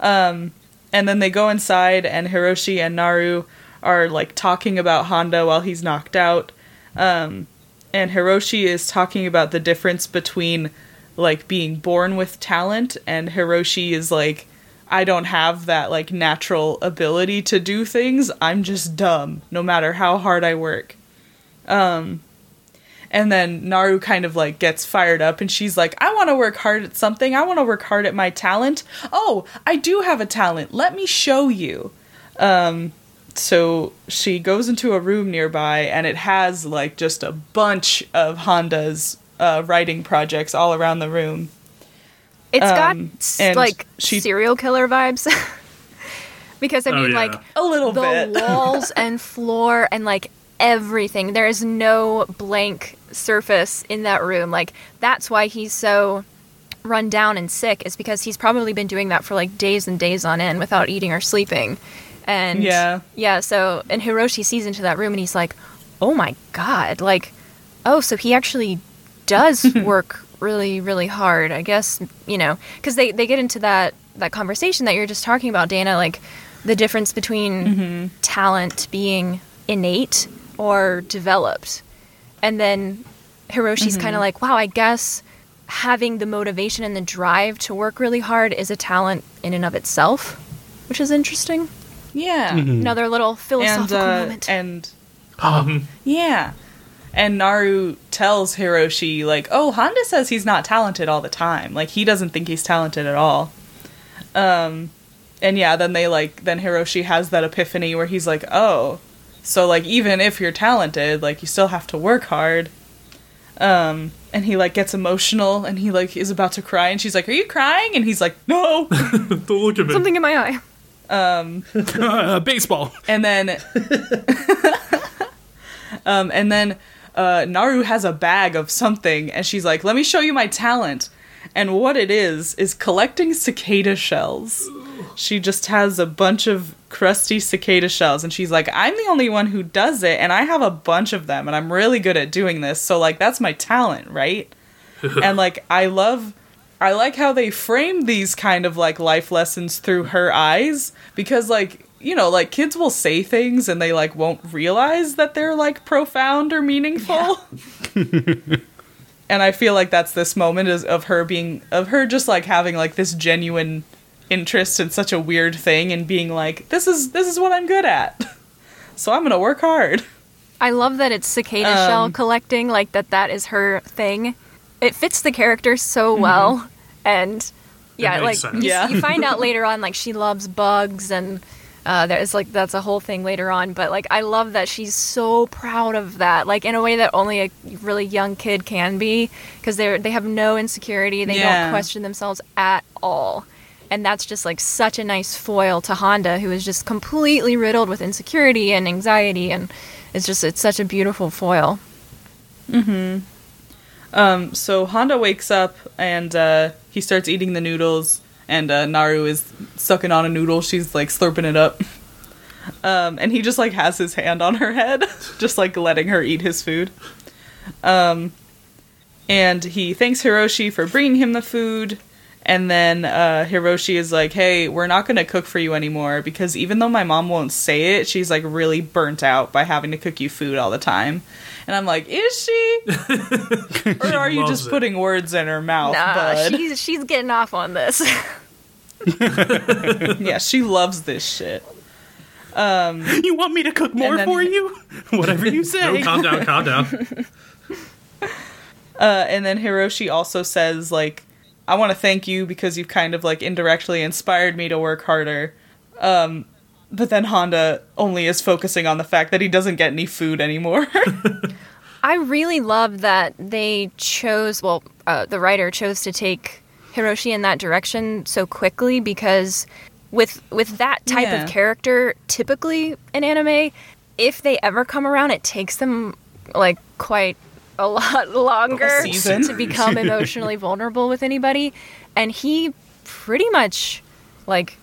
Um, and then they go inside, and Hiroshi and Naru are like talking about Handa while he's knocked out. Um, and Hiroshi is talking about the difference between like being born with talent, and Hiroshi is like, I don't have that like natural ability to do things. I'm just dumb, no matter how hard I work. Um And then Naru kind of like gets fired up and she's like, I want to work hard at something. I want to work hard at my talent. Oh, I do have a talent. Let me show you. Um, so she goes into a room nearby and it has like just a bunch of Handa's uh, writing projects all around the room. It's Um, got and like she- serial killer vibes. because I Oh, mean, yeah. like A little the bit. walls and floor and like everything. There is no blank surface in that room. Like that's why he's so run down and sick is because he's probably been doing that for like days and days on end without eating or sleeping. And Yeah. yeah, so and Hiroshi sees into that room and he's like, "Oh my god, like oh, so he actually does work really really hard." I guess, you know, cuz they they get into that that conversation that you're just talking about, Dana, like the difference between mm-hmm. talent being innate or developed. And then Hiroshi's mm-hmm. kind of like, wow, I guess having the motivation and the drive to work really hard is a talent in and of itself, which is interesting. Yeah. Mm-hmm. Another little And philosophical uh, moment. and um. yeah. And Naru tells Hiroshi like, "Oh, Handa says he's not talented all the time. Like he doesn't think he's talented at all." Um and yeah, then they like then Hiroshi has that epiphany where he's like, "Oh, so like even if you're talented, like you still have to work hard." Um and he like gets emotional and he like is about to cry and she's like, "Are you crying?" And he's like, "No." Don't look at me. Something in my eye. Uh, baseball. and then um and then uh naru has a bag of something and she's like let me show you my talent. And what it is is collecting cicada shells. She just has a bunch of crusty cicada shells and she's like i'm the only one who does it and i have a bunch of them and i'm really good at doing this so like that's my talent right? And like i love I like how they frame these kind of like life lessons through her eyes because like you know like kids will say things and they like won't realize that they're like profound or meaningful. and I feel like that's this moment is of her being of her just like having like this genuine interest in such a weird thing and being like this is this is what I'm good at. So I'm going to work hard. I love that it's cicada Um, shell collecting, like that that is her thing. It fits the character so well. And yeah, like you, Yeah. you find out later on like she loves bugs and uh, there's like that's a whole thing later on, but like I love that she's so proud of that, like in a way that only a really young kid can be, because they they have no insecurity, they Yeah. don't question themselves at all, and that's just like such a nice foil to Handa, who is just completely riddled with insecurity and anxiety, and it's just it's such a beautiful foil. Mhm. Um, so Handa wakes up and uh, he starts eating the noodles, and uh, Naru is sucking on a noodle. She's like slurping it up. Um, and he just like has his hand on her head, just like letting her eat his food. Um, and he thanks Hiroshi for bringing him the food. And then uh, Hiroshi is like, "Hey, we're not gonna cook for you anymore because even though my mom won't say it, she's like really burnt out by having to cook you food all the time." And I'm like, "Is she? or are you just it. puting words in her mouth, Nah, bud?" she's she's getting off on this. yeah, she loves this shit. Um, You want me to cook more then- for you? Whatever you No, say. calm down, calm down. Uh, and then Hiroshi also says, like, I want to thank you because you've kind of like indirectly inspired me to work harder. Um, but then Handa only is focusing on the fact that he doesn't get any food anymore. I really love that they chose, well, uh, the writer chose to take Hiroshi in that direction so quickly because with with that type Yeah. of character, typically in anime, if they ever come around, it takes them like quite a lot longer season. to become emotionally vulnerable with anybody, and he pretty much like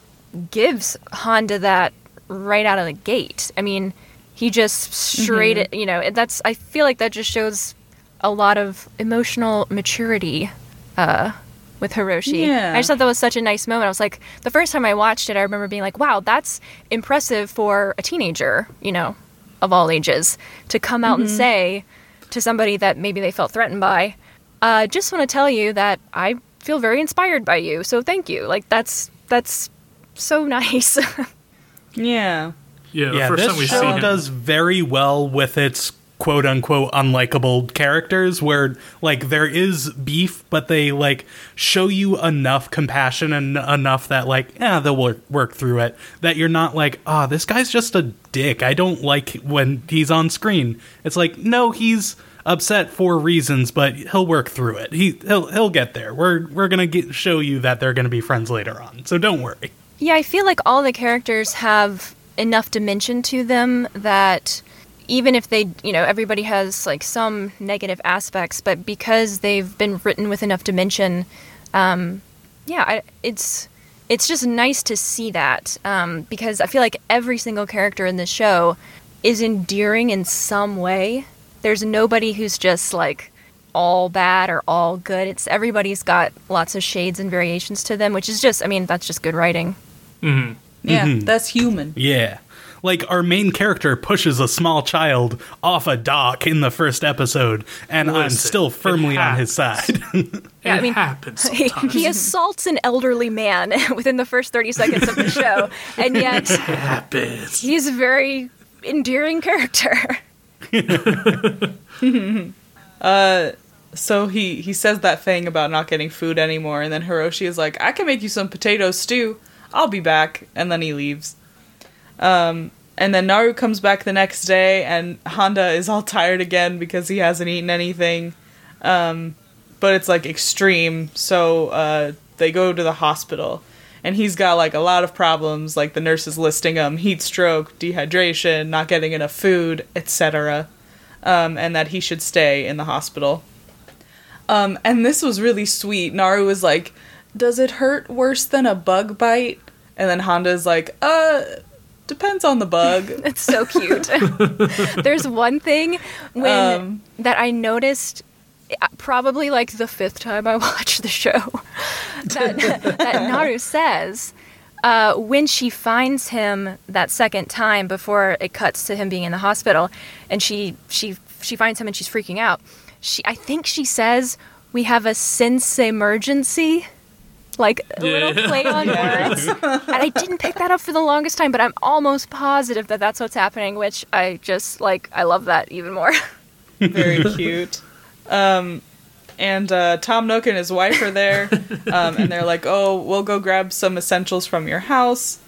gives Handa that right out of the gate. I mean, he just straight Mm-hmm. it, you know, and that's I feel like that just shows a lot of emotional maturity uh with Hiroshi. Yeah. I just thought that was such a nice moment. I was like, the first time I watched it, I remember being like, wow, that's impressive for a teenager, you know, of all ages, to come out and say to somebody that maybe they felt threatened by, uh, just want to tell you that I feel very inspired by you. So thank you. Like that's that's so nice. yeah. Yeah, the yeah, first this time we see show him. does very well with its quote unquote unlikable characters where like there is beef but they like show you enough compassion and enough that like yeah they'll work, work through it that you're not like ah this guy's just a dick. I don't like when he's on screen. It's like no he's upset for reasons but he'll work through it. He he'll he'll get there. We're we're gonna get, show you that they're gonna be friends later on so don't worry. Yeah, I feel like all the characters have enough dimension to them that even if they, you know, everybody has like some negative aspects, but because they've been written with enough dimension, um, yeah, I, it's it's just nice to see that um, because I feel like every single character in the show is endearing in some way. There's nobody who's just like all bad or all good. It's everybody's got lots of shades and variations to them, which is just, I mean, that's just good writing. Yeah, mm-hmm. that's human. Yeah. Like our main character pushes a small child off a dock in the first episode, and I'm still firmly on his side. Yeah, it I mean- happens He, sometimes. he assaults an elderly man within the first 30 seconds of the show, and yet happens. he's a very endearing character. Uh, so he he says that thing about not getting food anymore, and then Hiroshi is like, "I can make you some potato stew. I'll be back," and then he leaves. Um, and then Naru comes back the next day, and Handa is all tired again because he hasn't eaten anything. Um, but it's like extreme, so uh, they go to the hospital, and he's got like a lot of problems. Like the nurse is listing them: heat stroke, dehydration, not getting enough food, etc. Um, and that he should stay in the hospital. Um, and this was really sweet. Naru was like, "Does it hurt worse than a bug bite?" And then Handa's like, "Uh, depends on the bug." It's so cute. There's one thing when Um, that I noticed uh, probably like the fifth time I watched the show that, that Naru says uh, when she finds him that second time before it cuts to him being in the hospital and she she she finds him and she's freaking out she I think she says we have a sense emergency like a little play on words and I didn't pick that up for the longest time but I'm almost positive that that's what's happening which I just like I love that even more Very cute. Um, and uh, Tom Nook and his wife are there, um, and they're like, "Oh, we'll go grab some essentials from your house."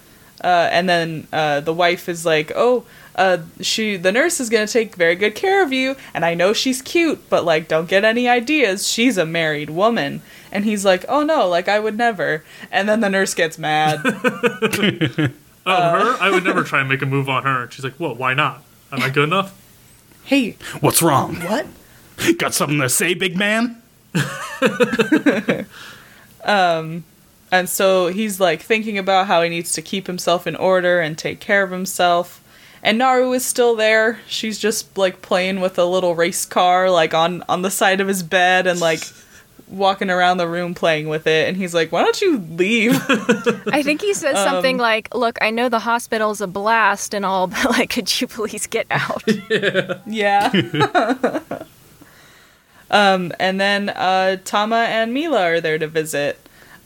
Uh, and then uh, the wife is like, "Oh, uh, she, the nurse is gonna take very good care of you, and I know she's cute, but like, don't get any ideas. She's a married woman." And he's like, "Oh no, like I would never." And then the nurse gets mad. Oh, her? I would never try and make a move on her. She's like, "What? Why not? Am I good enough?" hey, What's wrong? what? Got something to say, big man? um, And so he's like thinking about how he needs to keep himself in order and take care of himself. And Naru is still there. She's just like playing with a little race car like on on the side of his bed and like walking around the room playing with it and he's like, "Why don't you leave?" I think he says something Um, like, "Look, I know the hospital's a blast and all, but like, could you please get out?" yeah. um and then uh Tama and Mila are there to visit.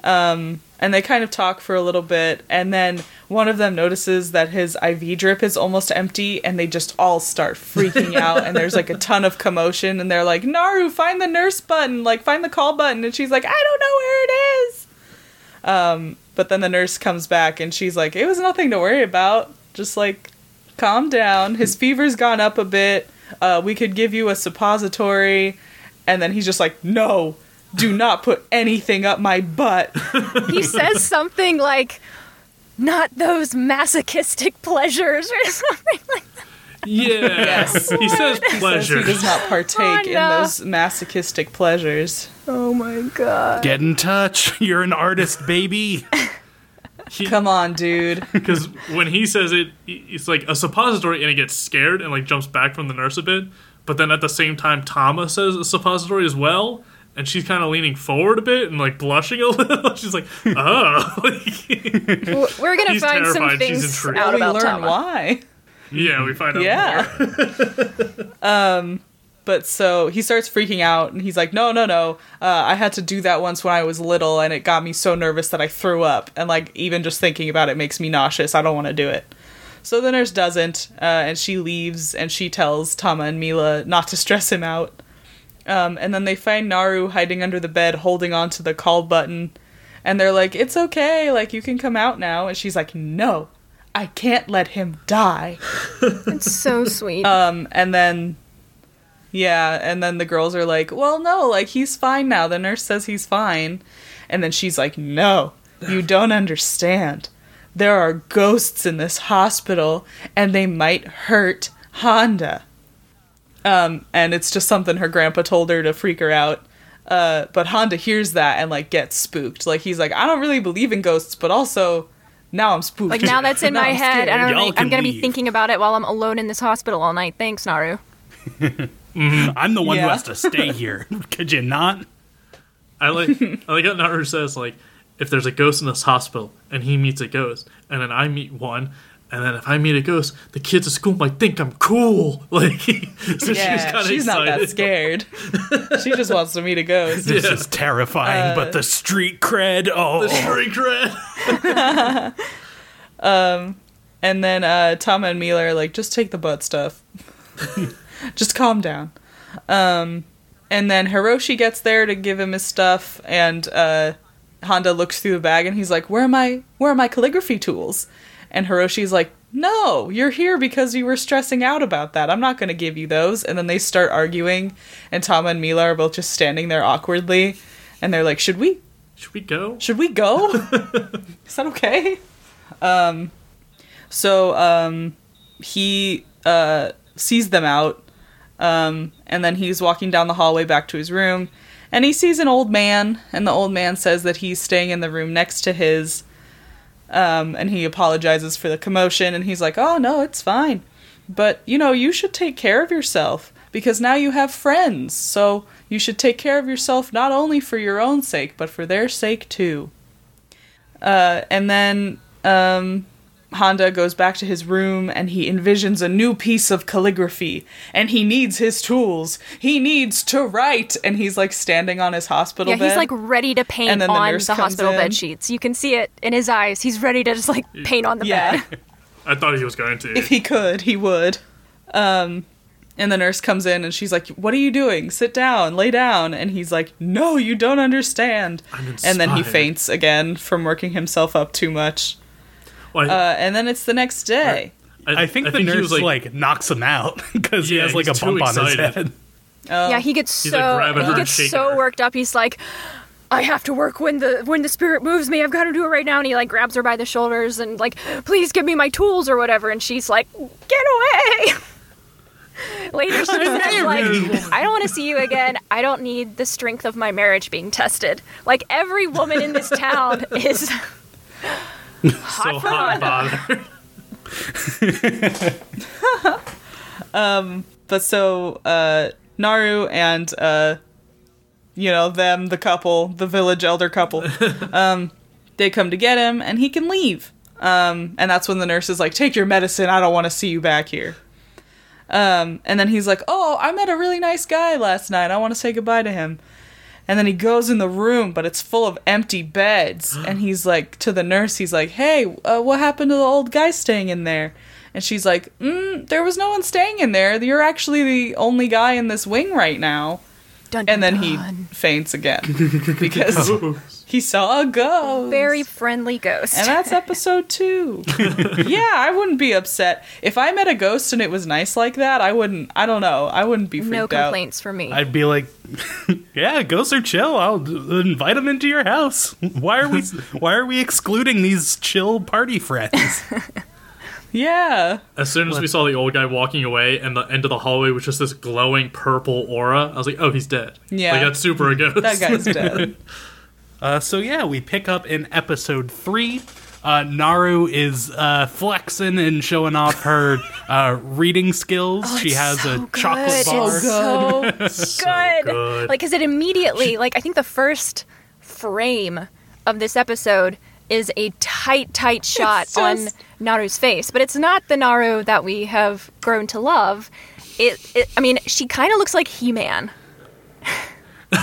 Um and they kind of talk for a little bit and then one of them notices that his IV drip is almost empty and they just all start freaking out and there's like a ton of commotion and they're like, "Naru, find the nurse button, like find the call button." And she's like, "I don't know where it is." Um but then the nurse comes back and she's like, "It was nothing to worry about. Just like calm down. His fever's gone up a bit. Uh, we could give you a suppository. And then he's just like, no, do not put anything up my butt. he says something like, "Not those masochistic pleasures" or something like. that. Yeah. Yes. He says Says pleasure. he does not partake Oh, in those masochistic pleasures. Oh my god! Get in touch. You're an artist, baby. Come on, dude. Because when he says it, it's like a suppository, and he gets scared and like jumps back from the nurse a bit. But then at the same time, Tama says a suppository as well, and she's kind of leaning forward a bit and like blushing a little. she's like, "Oh, We're gonna He's find some terrified. She's things intrigued. out we about learn Tama. why. yeah." We find out. Yeah. more. But so he starts freaking out and he's like, no, no, no. Uh, I had to do that once when I was little and it got me so nervous that I threw up. And like, even just thinking about it makes me nauseous. I don't want to do it. So the nurse doesn't, uh, and she leaves, and she tells Tama and Mila not to stress him out. Um, and then they find Naru hiding under the bed, holding on to the call button, and they're like, "It's okay, like you can come out now." And she's like, "No, I can't let him die." It's so sweet. Um, and then, yeah, and then the girls are like, "Well, no, like he's fine now." The nurse says he's fine, and then she's like, "No, you don't understand. There are ghosts in this hospital, and they might hurt Handa." Um, and it's just something her grandpa told her to freak her out. Uh, but Handa hears that and like gets spooked. Like he's like, "I don't really believe in ghosts, but also now I'm spooked." like now that's in Now my I'm head. scared. I don't think I'm gonna be thinking about it while I'm alone in this hospital all night. Thanks, Naru. I'm the one who has to stay here. Could you not? I like I like how Naru says like if there's a ghost in this hospital and he meets a ghost and then I meet one and then if I meet a ghost, the kids at school might think I'm cool. Like so she's Yeah, kind of she's not that scared. she just wants to meet a ghost. This Yeah. is terrifying, but the street cred. Oh, The shrink red. And then uh, Tama and Mila are like, just take the butt stuff. just calm down. Um, and then Hiroshi gets there to give him his stuff, and uh, Handa looks through the bag and he's like, "Where are my Where are my calligraphy tools?" And Hiroshi's like, "No, you're here because you were stressing out about that. I'm not going to give you those." And then they start arguing, and Tama and Mila are both just standing there awkwardly, and they're like, "Should we Should we go? should we go? Is that okay? Um, so um, he uh, sees them out, um, and then he's walking down the hallway back to his room, and he sees an old man, and the old man says that he's staying in the room next to his, um, and he apologizes for the commotion, and he's like, "Oh no, it's fine, but you know, you should take care of yourself." Because now you have friends, so you should take care of yourself not only for your own sake, but for their sake too. Uh, and then um, Handa goes back to his room and he envisions a new piece of calligraphy. And he needs his tools. He needs to write. And he's like standing on his hospital Yeah, bed. he's like ready to paint And then the on nurse the hospital in. bed sheets. You can see it in his eyes. He's ready to just like paint on the yeah. bed. I thought he was going to. if he could, he would. Um, and the nurse comes in and she's like, "What are you doing? Sit down, lay down." And he's like, "No, you don't understand." I'm And then he faints again from working himself up too much. Well, I, Uh, and then it's the next day. I think the he nurse was, like, knocks him out because he has like a bump on his head. Oh. Yeah, he gets He's, like, so grabbing he gets so her. worked up. He's like, I have to work when the when the spirit moves me. I've got to do it right now. And he like grabs her by the shoulders and like, please give me my tools or whatever. And she's like, get away. Later, she says like, I don't want to see you again. I don't need the strength of my marriage being tested. Like every woman in this town is so hot for hot Handa. bothered. But so uh, Naru and uh, you know them, the couple, the village elder couple, um, they come to get him, and he can leave. Um, and that's when the nurse is like, "Take your medicine. I don't want to see you back here." Um, and then he's like, "Oh, I met a really nice guy last night. I want to say goodbye to him." And then he goes in the room, but it's full of empty beds. and he's like to the nurse, he's like, "Hey, uh, what happened to the old guy staying in there?" And she's like, mm, "There was no one staying in there. You're actually the only guy in this wing right now." Dun, And then dun, he faints again because he saw a ghost. very friendly ghost. And that's episode two. yeah, I wouldn't be upset if I met a ghost and it was nice like that. I wouldn't. I don't know. I wouldn't be freaked no out. complaints for me. I'd be like, "Yeah, ghosts are chill. I'll invite them into your house. Why are we? why are we excluding these chill party friends?" Yeah. As soon as we saw the old guy walking away and the end of the hallway was just this glowing purple aura, I was like, oh, he's dead. Yeah. Like, that's super a ghost. That guy's dead. Uh, so yeah, we pick up in episode three. Uh, Naru is uh, flexing and showing off her uh, reading skills. she has so a chocolate bar. It's so So good. good. Like, because it immediately, like, I think the first frame of this episode is a tight, tight shot just- on Naru's face, but it's not the Naru that we have grown to love. It, it I mean, she kind of looks like He-Man.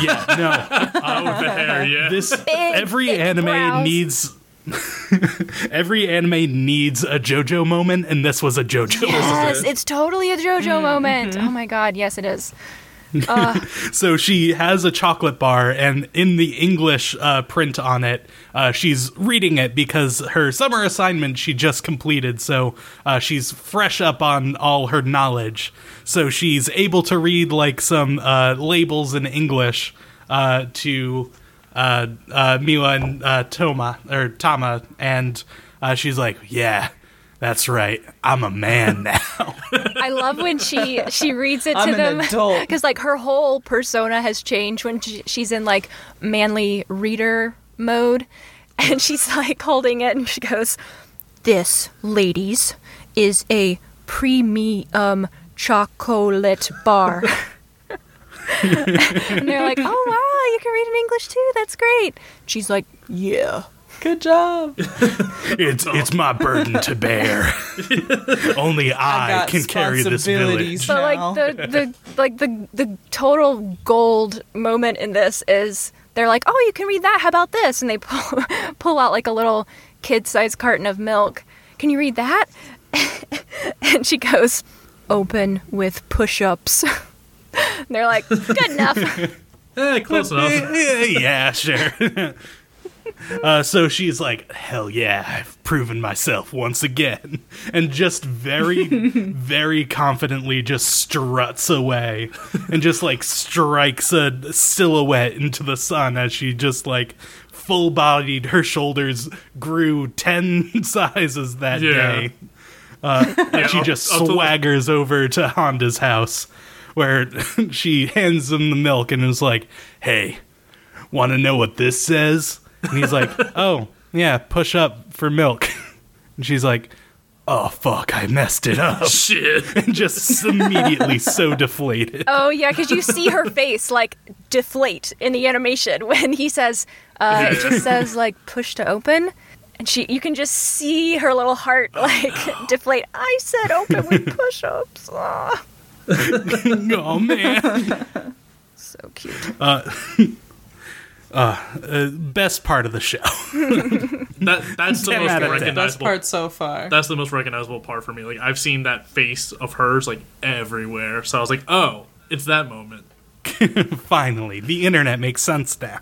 Yeah, no. oh, the hair, yeah. This every thick anime brows. needs Every anime needs a JoJo moment, and this was a JoJo. Yes, it. it's totally a JoJo mm-hmm. moment. Mm-hmm. Oh my god, yes, it is. So she has a chocolate bar, and in the English uh, print on it, uh, she's reading it because her summer assignment she just completed. So uh, she's fresh up on all her knowledge. So she's able to read like some uh, labels in English uh, to uh, uh, Mila and uh, Toma or Tama, and uh, she's like, "Yeah, that's right. I'm a man now." I love when she she reads it I'm to them because like her whole persona has changed when she, she's in like manly reader mode, and she's like holding it and she goes, "This, ladies, is a premium chocolate bar." and they're like, "Oh wow, you can read in English too. That's great." She's like, "Yeah." Good job. It's it's my burden to bear. Only I, got can carry this village. But now. like the, the like the the total gold moment in this is they're like, oh, you can read that. How about this? And they pull pull out like a little kid-sized carton of milk. Can you read that? and she goes, open with push-ups. And they're like, good enough. Eh, close enough. yeah, yeah, sure. Uh, so she's like, hell yeah, I've proven myself once again. And just very, very confidently just struts away and just like strikes a silhouette into the sun as she just like full bodied, her shoulders grew 10 sizes that Yeah. day. Uh, and she just to the- swaggers over to Handa's house where she hands him the milk and is like, hey, want to know what this says? And he's like, oh, yeah, push up for milk. And she's like, oh, fuck, I messed it up. Shit. And just immediately so deflated. Oh yeah, because you see her face like deflate in the animation when he says, uh, it just says like push to open. And she, you can just see her little heart like deflate. I said open with push-ups. Aw. oh, man. So cute. Uh, best part of the show. That that's the 10 most out of 10. Best recognizable. part so far. That's the most recognizable part for me. Like I've seen that face of hers like everywhere, so I was like, oh, it's that moment. Finally, the internet makes sense now.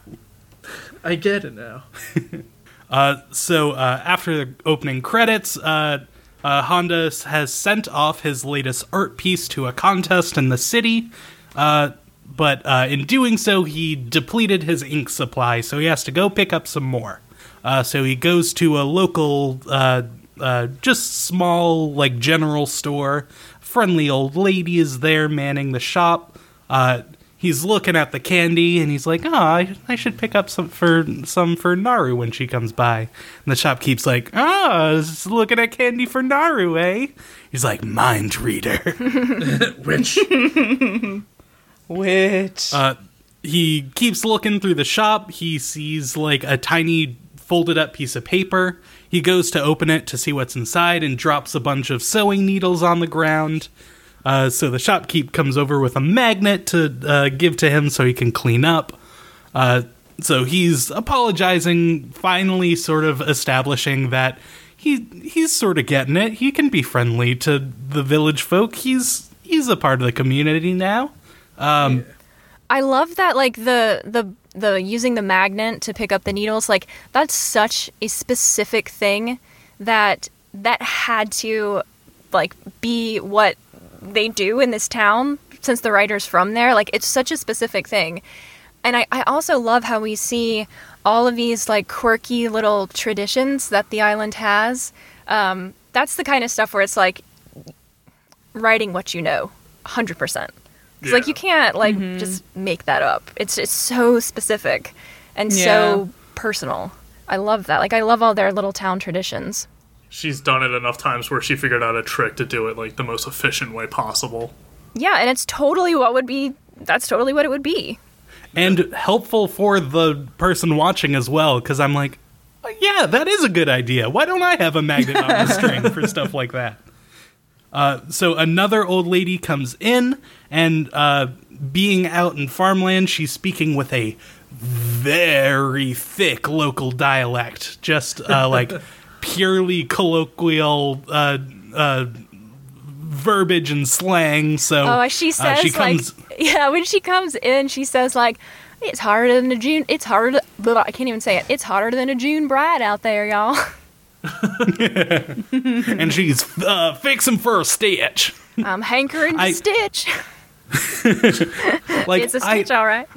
I get it now. Uh, so uh, after the opening credits, uh, uh, Handa has sent off his latest art piece to a contest in the city. Uh, but uh, in doing so, he depleted his ink supply, so he has to go pick up some more. Uh, so he goes to a local, uh, uh, just small, like general store. Friendly old lady is there manning the shop. Uh, he's looking at the candy and he's like, "Oh, I, I should pick up some for some for Naru when she comes by." And the shopkeep's like, "Ah, just looking at candy for Naru, eh?" He's like, "Mind reader." Which Which Uh, he keeps looking through the shop. He sees like a tiny folded up piece of paper. He goes to open it to see what's inside and drops a bunch of sewing needles on the ground. Uh, so the shopkeep comes over with a magnet to uh, give to him so he can clean up. Uh, so he's apologizing, finally, sort of establishing that he he's sort of getting it. He can be friendly to the village folk. He's he's a part of the community now. I love that like the the the using the magnet to pick up the needles like that's such a specific thing that that had to like be what they do in this town since the writer's from there. Like it's such a specific thing. And I, I also love how we see all of these like quirky little traditions that the island has. Um, that's the kind of stuff where it's like writing what you know 100% it's like you can't like mm-hmm. just make that up. It's it's so specific and Yeah. so personal. I love that. Like I love all their little town traditions. she's done it enough times where she figured out a trick to do it like the most efficient way possible. Yeah, and it's totally what would be that's totally what it would be. and helpful for the person watching as well because i'm like "Oh, yeah that is a good idea why don't i have a magnet on the string for stuff like that uh, so another old lady comes in and uh, being out in farmland she's speaking with a very thick local dialect, just uh, like purely colloquial uh, uh, verbiage and slang. So Oh, she uh, says she comes. like yeah, when she comes in, she says like it's harder than a June. It's harder. Blah, I can't even say it. It's hotter than a June bride out there, y'all. and she's uh, fixing for a stitch. I'm hankering to I- stitch. Like it's a stitch, all right.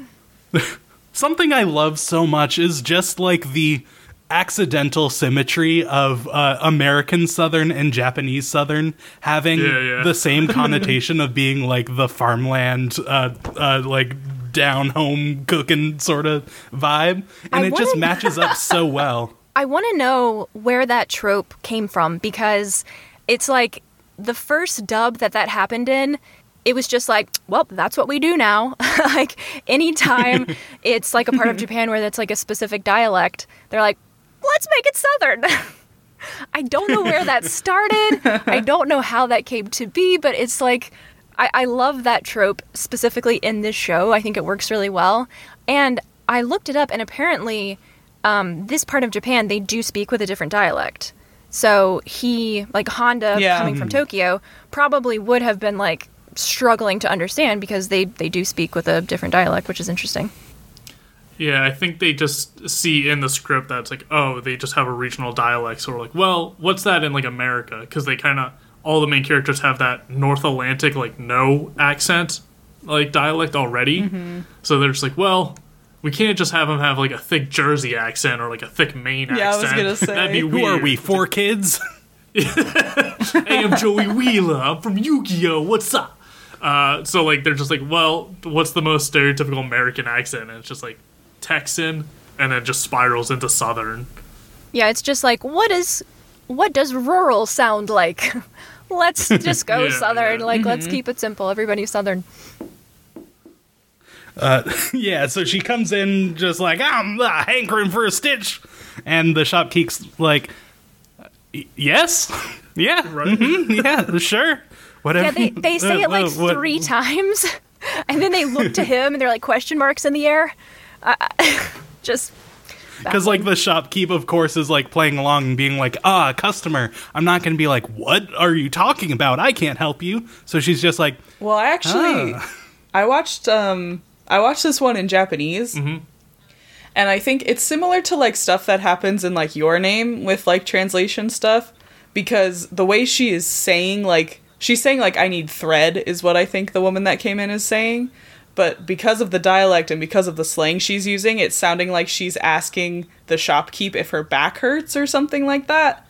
something I love so much is just like the accidental symmetry of uh, American Southern and Japanese Southern having Yeah, yeah. the same connotation of being like the farmland, uh, uh, like down home cooking sort of vibe, and I it just wanna- matches up so well. I want to know where that trope came from because it's like the first dub that that happened in. It was just like, well, that's what we do now. like anytime it's like a part of Japan where that's like a specific dialect, they're like, let's make it southern. I don't know where that started. I don't know how that came to be, but it's like I, I love that trope specifically in this show. I think it works really well. And I looked it up, and apparently, um, this part of Japan they do speak with a different dialect. So he, like Handa, Yeah. coming from Tokyo, probably would have been like struggling to understand because they they do speak with a different dialect, which is interesting. Yeah, I think they just see in the script that it's like, oh, they just have a regional dialect. So we're like, well, what's that in like America? Because they kind of all the main characters have that North Atlantic like no accent like dialect already. Mm-hmm. So they're just like, well, we can't just have them have like a thick Jersey accent or like a thick Maine Yeah, I was accent. gonna say. That'd be Who are we? 4Kids? hey, I'm Joey Wheeler. I'm from Yu-Gi-Oh. What's up? Uh, so like they're just like, well, what's the most stereotypical American accent? And it's just like Texan, and then just spirals into Southern. Yeah, it's just like what is what does rural sound like? let's just go Yeah, southern. yeah. Like let's keep it simple. Everybody's southern. Yeah, so she comes in just like I'm uh, hankering for a stitch, and the shopkeep's like, "Yes, yeah, mhm, yeah, sure, whatever." Yeah, they they say Uh, it like uh, what- three times, and then they look to him and they're like question marks in the air. Uh, just Because like the shopkeep, of course, is like playing along and being like, "Ah, customer." I'm not going to be like, "What are you talking about? I can't help you." So she's just like, Well, I actually Ah. I watched um I watched this one in Japanese. Mm-hmm. And I think it's similar to like stuff that happens in like your name with like translation stuff because the way she is saying like she's saying like I need thread is what I think the woman that came in is saying. But because of the dialect and because of the slang she's using, it's sounding like she's asking the shopkeep if her back hurts or something like that.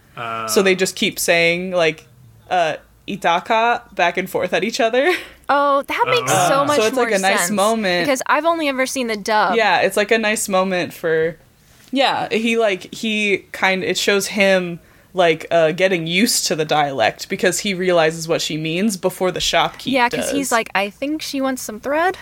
so they just keep saying like uh itaka back and forth at each other. oh, that makes so much So it's, more like, a nice sense moment. because I've only ever seen the dub. yeah it's like a nice moment for yeah he like he kind it shows him like uh getting used to the dialect because he realizes what she means before the shopkeep yeah, because he's like, I think she wants some thread.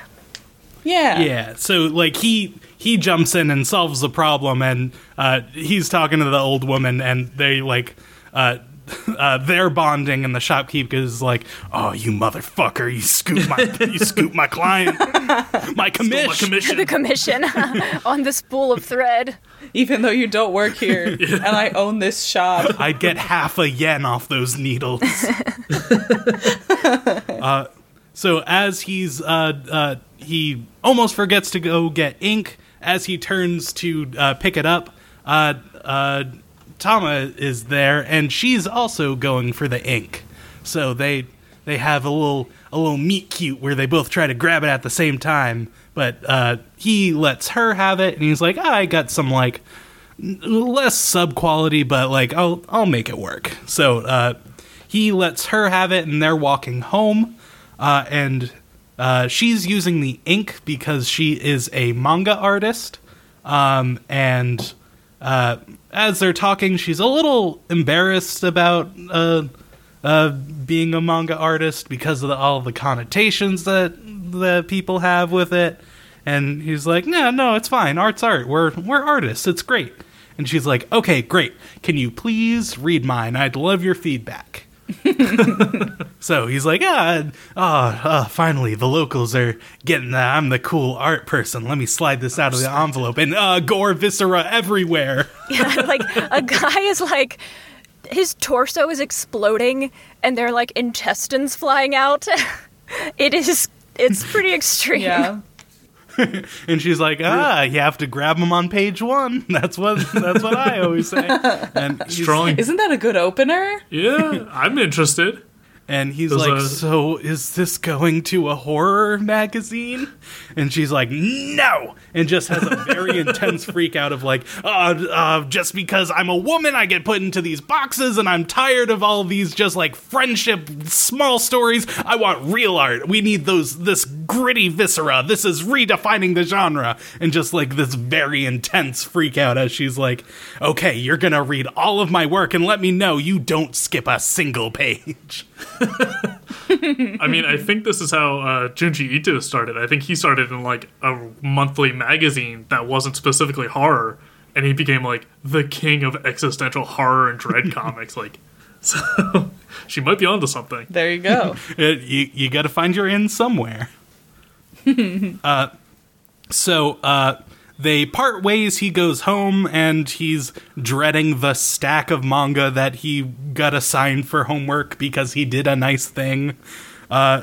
yeah Yeah, so like he he jumps in and solves the problem, and uh, he's talking to the old woman, and they like uh, uh, they're bonding, and the shopkeep is like, "Oh, you motherfucker! You scoop my you scoop my client, my My commission." commission. The commission on this spool of thread. even though you don't work here and i own this shop I'd get half a yen off those needles. uh, so as he's uh, uh, he almost forgets to go get ink. As he turns to uh, pick it up, uh, uh, Tama is there, and she's also going for the ink. So they they have a little a little meet cute where they both try to grab it at the same time. But uh, he lets her have it, and he's like, "I got some like less sub quality, but like I'll I'll make it work. So uh, he lets her have it, and they're walking home, uh, and uh, she's using the ink because she is a manga artist, um, and uh, as they're talking, she's a little embarrassed about uh, uh, being a manga artist because of the, all the connotations that the people have with it. And he's like, "No, no, it's fine. Art's art. We're we're artists. It's great." And she's like, "Okay, great. Can you please read mine? I'd love your feedback." so he's like, ah, ah, ah, finally, the locals are getting that. I'm the cool art person. Let me slide this out of the envelope. And uh, gore viscera everywhere. Yeah, like a guy is like his torso is exploding and they're like intestines flying out. it is it's pretty extreme. Yeah. And she's like, ah, you have to grab them on page one. That's what that's what I always say. And Strong. Isn't that a good opener? Yeah, I'm interested. And he's There's like, a- so is this going to a horror magazine? And she's like, no, and just has a very intense freak out of like, uh, uh, just because I'm a woman, I get put into these boxes, and I'm tired of all these just like friendship small stories. I want real art. We need those this gritty viscera. This is redefining the genre, and just like this very intense freak out as she's like, okay, you're gonna read all of my work and let me know you don't skip a single page. I mean, I think this is how uh, Junji Ito started. I think he started in like a monthly magazine that wasn't specifically horror, and he became like the king of existential horror and dread comics. Like, so she might be onto something. There you go. It, you you got to find your end somewhere. uh, so uh, they part ways. He goes home and he's dreading the stack of manga that he got assigned for homework because he did a nice thing. Uh,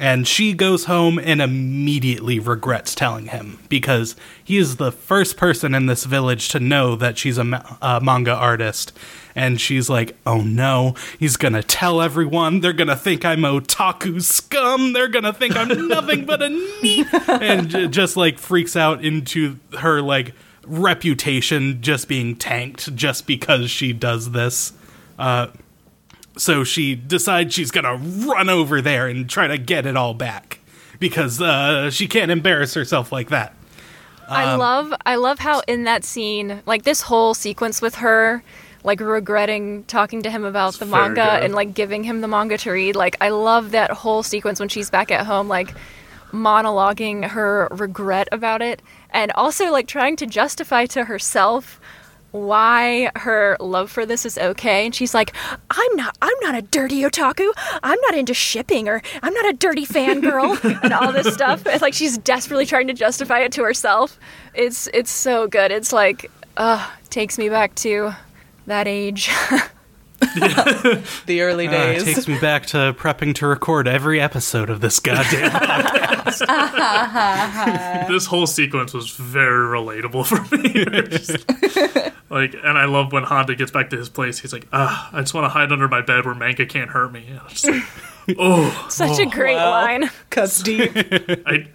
and she goes home and immediately regrets telling him because he is the first person in this village to know that she's a, ma- a manga artist. And she's like, oh no, he's gonna tell everyone. They're gonna think I'm otaku scum. They're gonna think I'm nothing but a neat. And j- just like freaks out into her like reputation just being tanked just because she does this. Uh, so she decides she's gonna run over there and try to get it all back because uh, she can't embarrass herself like that. I love I love how in that scene, like this whole sequence with her like regretting talking to him about the manga and like giving him the manga to read. Like I love that whole sequence when she's back at home like monologuing her regret about it and also like trying to justify to herself why her love for this is okay. And she's like i'm not i'm not a dirty otaku. I'm not into shipping or i'm not a dirty fangirl and all this stuff. It's like she's desperately trying to justify it to herself. It's it's so good. It's like uh takes me back to that age The early Uh, days. it takes me back to prepping to record every episode of this goddamn podcast. this whole sequence was very relatable for me. Just, like, and I love when Handa gets back to his place. He's like, "Ah, I just want to hide under my bed where manga can't hurt me." And I was just like, oh, such a oh. great wow. line Cuts deep. I,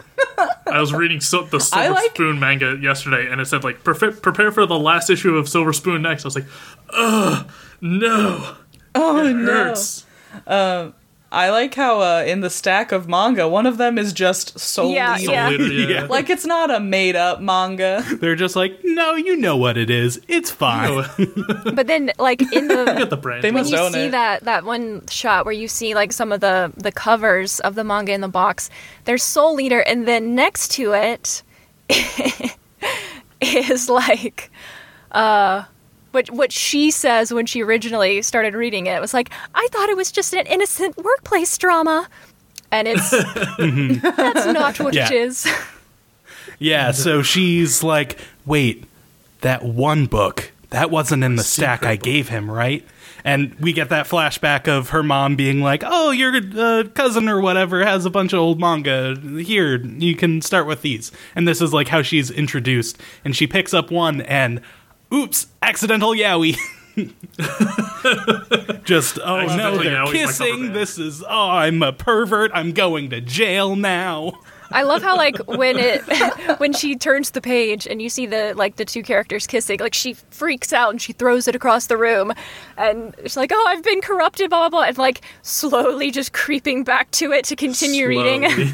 I was reading so, the Silver like- Spoon manga yesterday, and it said like, prepare, "Prepare for the last issue of Silver Spoon next." I was like, "Ugh, no, Oh it no. hurts." Uh, I like how uh, in the stack of manga, one of them is just solely Yeah, So yeah. Yeah. like it's not a made up manga. They're just like, no, you know what it is. It's fine. but then like in the Get the brain. They when must you own see it. that that one shot where you see like some of the the covers of the manga in the box there's soul leader and then next to it is like uh what what she says when she originally started reading it was like i thought it was just an innocent workplace drama and it's that's not what Yeah. it is Yeah, so she's like, wait, that one book, that wasn't in the stack secret I gave him, right? And we get that flashback of her mom being like, oh, your uh, cousin or whatever has a bunch of old manga. Here, you can start with these. And this is like how she's introduced. And she picks up one and, oops, accidental yaoi. Just, oh no, they're yaoi's my cover kissing. band. This is, oh, I'm a pervert. I'm going to jail now. I love how like when it when she turns the page and you see the like the two characters kissing, like she freaks out and she throws it across the room, and it's like, oh, I've been corrupted, blah blah blah, and like slowly just creeping back to it to continue reading.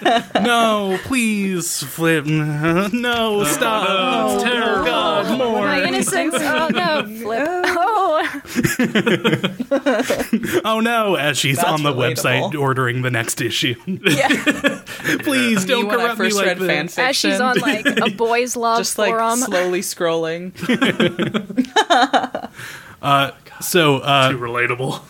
No, please, flip. No, stop. no, it's Oh. God, more. My innocence. Oh no, flip. Oh, Oh no, as she's That's on the relatable. website ordering the next issue. yeah. Please Me don't when I corrupt me first like read this. fan As she's on like a boys' love just like forum. slowly scrolling. So, uh, Too relatable.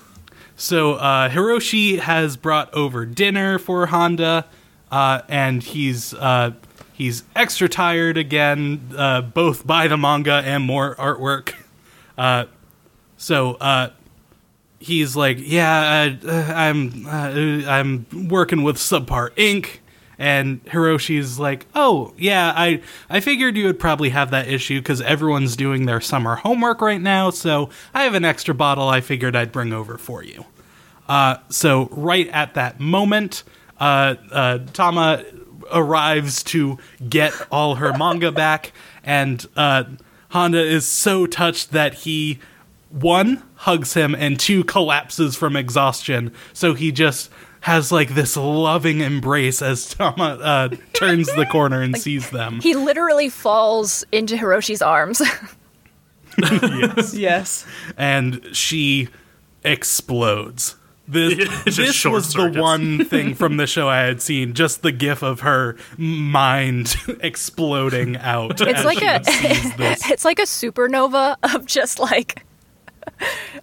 so uh, Hiroshi has brought over dinner for Handa, uh, and he's uh, he's extra tired again, uh, both by the manga and more artwork. Uh, so uh, he's like, "Yeah, uh, uh, I'm uh, I'm working with Subpar ink." And Hiroshi's like, "Oh, yeah, I I figured you would probably have that issue because everyone's doing their summer homework right now. So I have an extra bottle. I figured I'd bring over for you." Uh, so right at that moment, uh, Tama arrives to get all her manga back, and Handa is so touched that he one hugs him and two collapses from exhaustion. So he just has like this loving embrace as Tama uh, turns the corner and sees them. He literally falls into Hiroshi's arms. yes. Yes. and she explodes. This, this short was the one thing from the show I had seen, just the gif of her mind exploding out. It's as like she a sees this. it's like a supernova of just like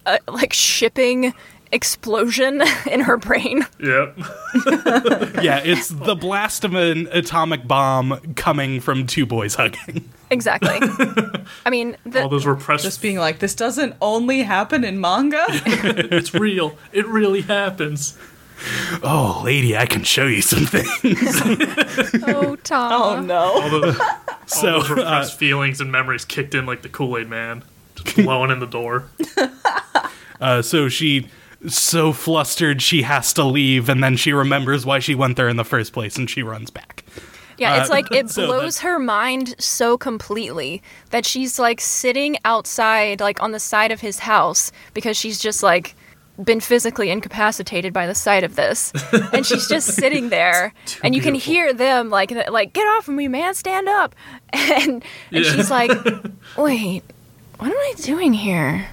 a, like shipping explosion in her brain. Yep. Yeah, it's the blast of an atomic bomb coming from two boys hugging. Exactly. I mean, All the, those repressed. Just being like, this doesn't only happen in manga. it's real. It really happens. Oh, lady, I can show you some things. oh Tom. oh no. All those, all So, those uh, feelings and memories kicked in like the Kool Aid Man, just blowing in the door. Uh, so she so flustered she has to leave, and then she remembers why she went there in the first place, and she runs back. Yeah, it's Uh, like it so blows her mind so completely that she's like sitting outside, like on the side of his house, because she's just like been physically incapacitated by the sight of this, and she's just sitting there, and you can hear them like like get off of me, man, stand up, and and Yeah. she's like, wait, what am I doing here?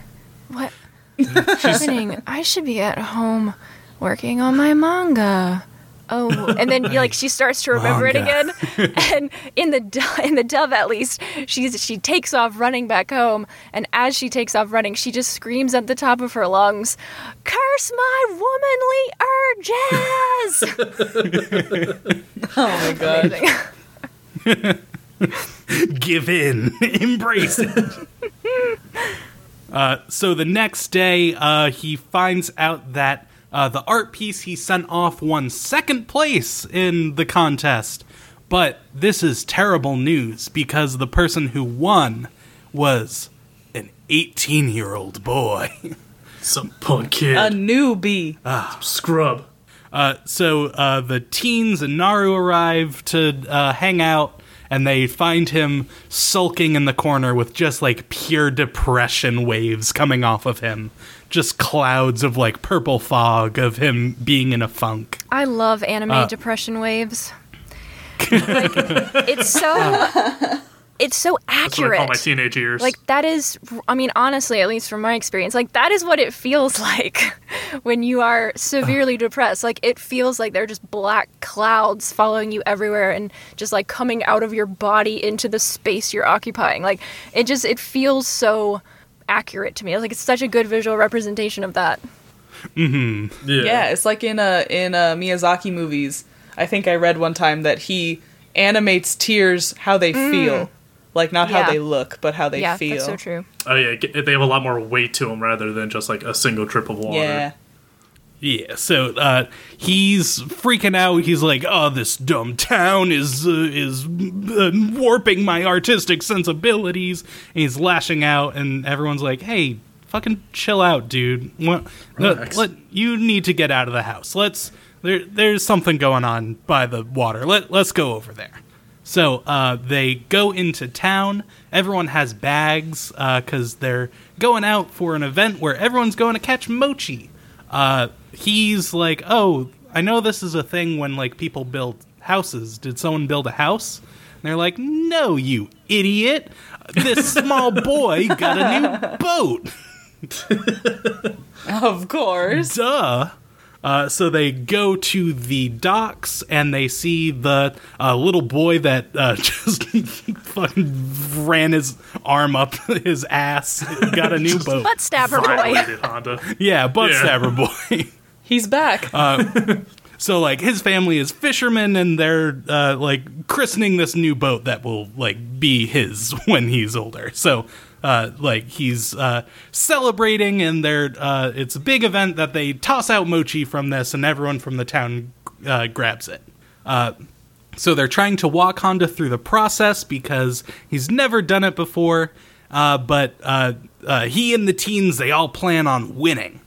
What? Happening? I should be at home working on my manga. Oh, and then like she starts to remember it again, and in the do- in the dove at least she's she takes off running back home, and as she takes off running, she just screams at the top of her lungs, "Curse my womanly urges!" Oh my god. give in, embrace it. uh, so the next day, uh, he finds out that uh, the art piece he sent off won second place in the contest. But this is terrible news because the person who won was an 18 year old boy. Some punk kid. A newbie. Ah. Scrub. Uh, so uh, the teens and Naru arrive to uh, hang out, and they find him sulking in the corner with just like pure depression waves coming off of him. Just clouds of like purple fog of him being in a funk. I love anime Uh. depression waves. like it's so it's so That's what I call accurate. my teenage years. Like that is I mean honestly, at least from my experience, like that is what it feels like when you are severely depressed. Like it feels like there are just black clouds following you everywhere and just like coming out of your body into the space you're occupying. Like it just it feels so accurate to me. Like it's such a good visual representation of that. Mm-hmm. yeah. Yeah, it's like in a in a Miyazaki movies. I think I read one time that he animates tears how they mm. feel. Like not. Yeah. how they look, but how they yeah, feel. that's so true. Oh yeah, they have a lot more weight to them rather than just like a single drip of water. Yeah. Yeah, so uh, he's freaking out. He's like, "Oh, this dumb town is uh, is uh, warping my artistic sensibilities." And he's lashing out, and everyone's like, "Hey, fucking chill out, dude. What, let, Relax. let- you need to get out of the house. Let's there. There's something going on by the water. Let Let's go over there." So uh, they go into town. Everyone has bags because they're going out for an event where everyone's going to catch mochi. Uh, he's like, "Oh, I know this is a thing when like people build houses. Did someone build a house?" And they're like, "No, you idiot! This small boy got a new boat." Of course. Duh. Uh, so they go to the docks and they see the uh, little boy that uh, just fucking ran his arm up his ass, got a new boat. Butt stabber boy. Handa. Yeah, butt Yeah. stabber boy. He's back. So like his family is fishermen and they're uh, like christening this new boat that will like be his when he's older. So uh, like he's uh, celebrating and they're uh, it's a big event that they toss out mochi from this and everyone from the town uh, grabs it. Uh, so they're trying to walk Handa through the process because he's never done it before. But he and the teens they all plan on winning.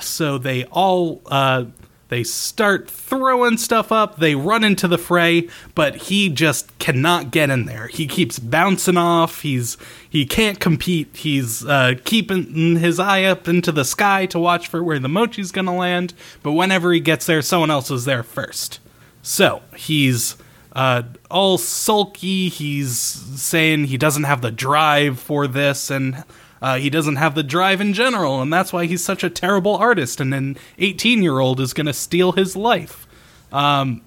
So they all they start throwing stuff up. They run into the fray, but he just cannot get in there. He keeps bouncing off. He's he can't compete. He's uh, keeping his eye up into the sky to watch for where the mochi's gonna land. But whenever he gets there, someone else is there first. So he's uh, all sulky. He's saying he doesn't have the drive for this, and uh, he doesn't have the drive in general, and that's why he's such a terrible artist. And an 18 year old is going to steal his life. Um,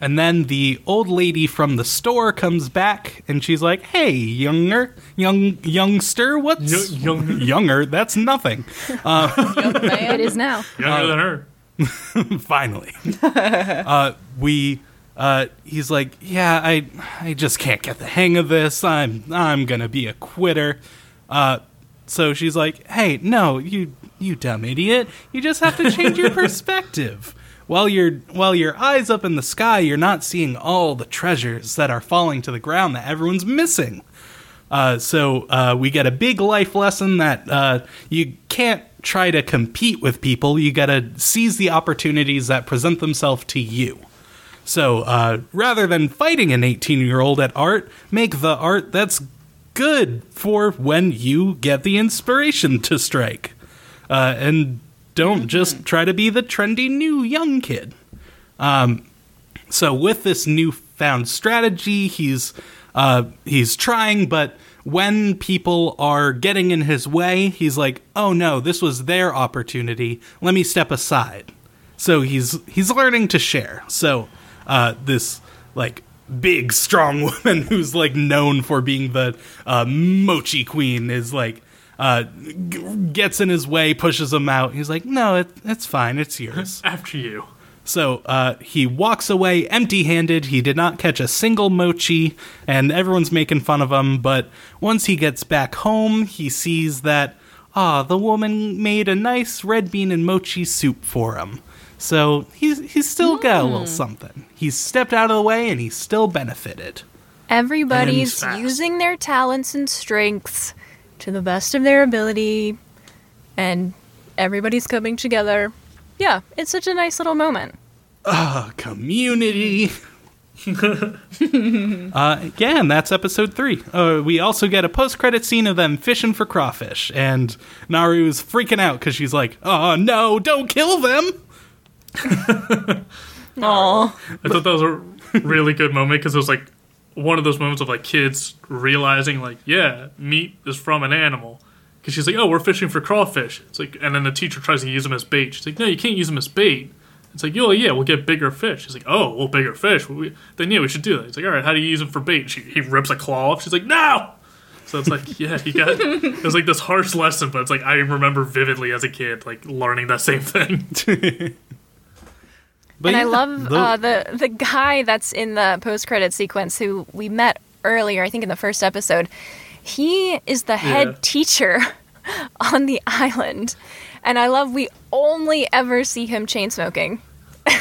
and then the old lady from the store comes back, and she's like, "Hey, younger, young youngster, what's Yo- young- younger? That's nothing." It is now. Younger than her. finally uh, we uh, he's like yeah i i just can't get the hang of this i'm i'm gonna be a quitter uh, so she's like hey no you you dumb idiot you just have to change your perspective while your while your eyes up in the sky you're not seeing all the treasures that are falling to the ground that everyone's missing uh, so uh, we get a big life lesson that uh, you can't try to compete with people. You got to seize the opportunities that present themselves to you. So uh, rather than fighting an 18 year old at art, make the art that's good for when you get the inspiration to strike. Uh, and don't just try to be the trendy new young kid. So with this newfound strategy, he's uh, he's trying, but when people are getting in his way, he's like, "Oh no, this was their opportunity. Let me step aside." So he's he's learning to share. So uh, this like big strong woman who's like known for being the uh, mochi queen is like uh, g- gets in his way, pushes him out. He's like, "No, it, it's fine. It's yours." After you. So uh, he walks away empty handed. He did not catch a single mochi, and everyone's making fun of him. But once he gets back home, he sees that, ah, the woman made a nice red bean and mochi soup for him. So he's, he's still got a little something. He's stepped out of the way and he's still benefited. Everybody's using their talents and strengths to the best of their ability, and everybody's coming together. Yeah, it's such a nice little moment. A community. uh, yeah, and that's episode three. Uh, we also get a post-credit scene of them fishing for crawfish, and Naru's freaking out because she's like, "Oh no, don't kill them!" Aw. I thought that was a really good moment because it was like one of those moments of like kids realizing like, yeah, meat is from an animal. Because she's like, oh, we're fishing for crawfish. It's like, and then the teacher tries to use them as bait. She's like, no, you can't use them as bait. It's like, oh yeah, we'll get bigger fish. She's like, oh, well, bigger fish. Well, we, then yeah, we should do that. He's like, all right, how do you use them for bait? She, he rips a claw off. She's like, no. So it's like, yeah, he got. It was like this harsh lesson, but it's like I remember vividly as a kid, like learning that same thing. But and I love the- uh, the the guy that's in the post credit sequence who we met earlier. I think in the first episode, he is the head Yeah. teacher on the island, and I love we only ever see him chain smoking.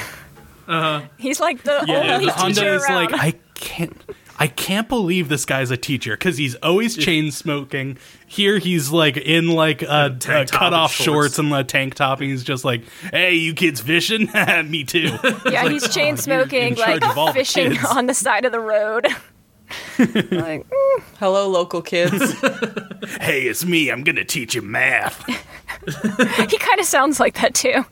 Uh-huh. He's like the yeah, only the teacher Handa is like, I can't. I can't believe this guy's a teacher because he's always chain smoking. Here he's like in like a, tank a cut off shorts. shorts. and a tank top, and he's just like, "Hey, you kids fishing? Me too." yeah, he's chain smoking, in charge like of all the fishing on the side of the road. like, mm. Hello, local kids. hey, it's me. I'm gonna teach you math. he kind of sounds like that too.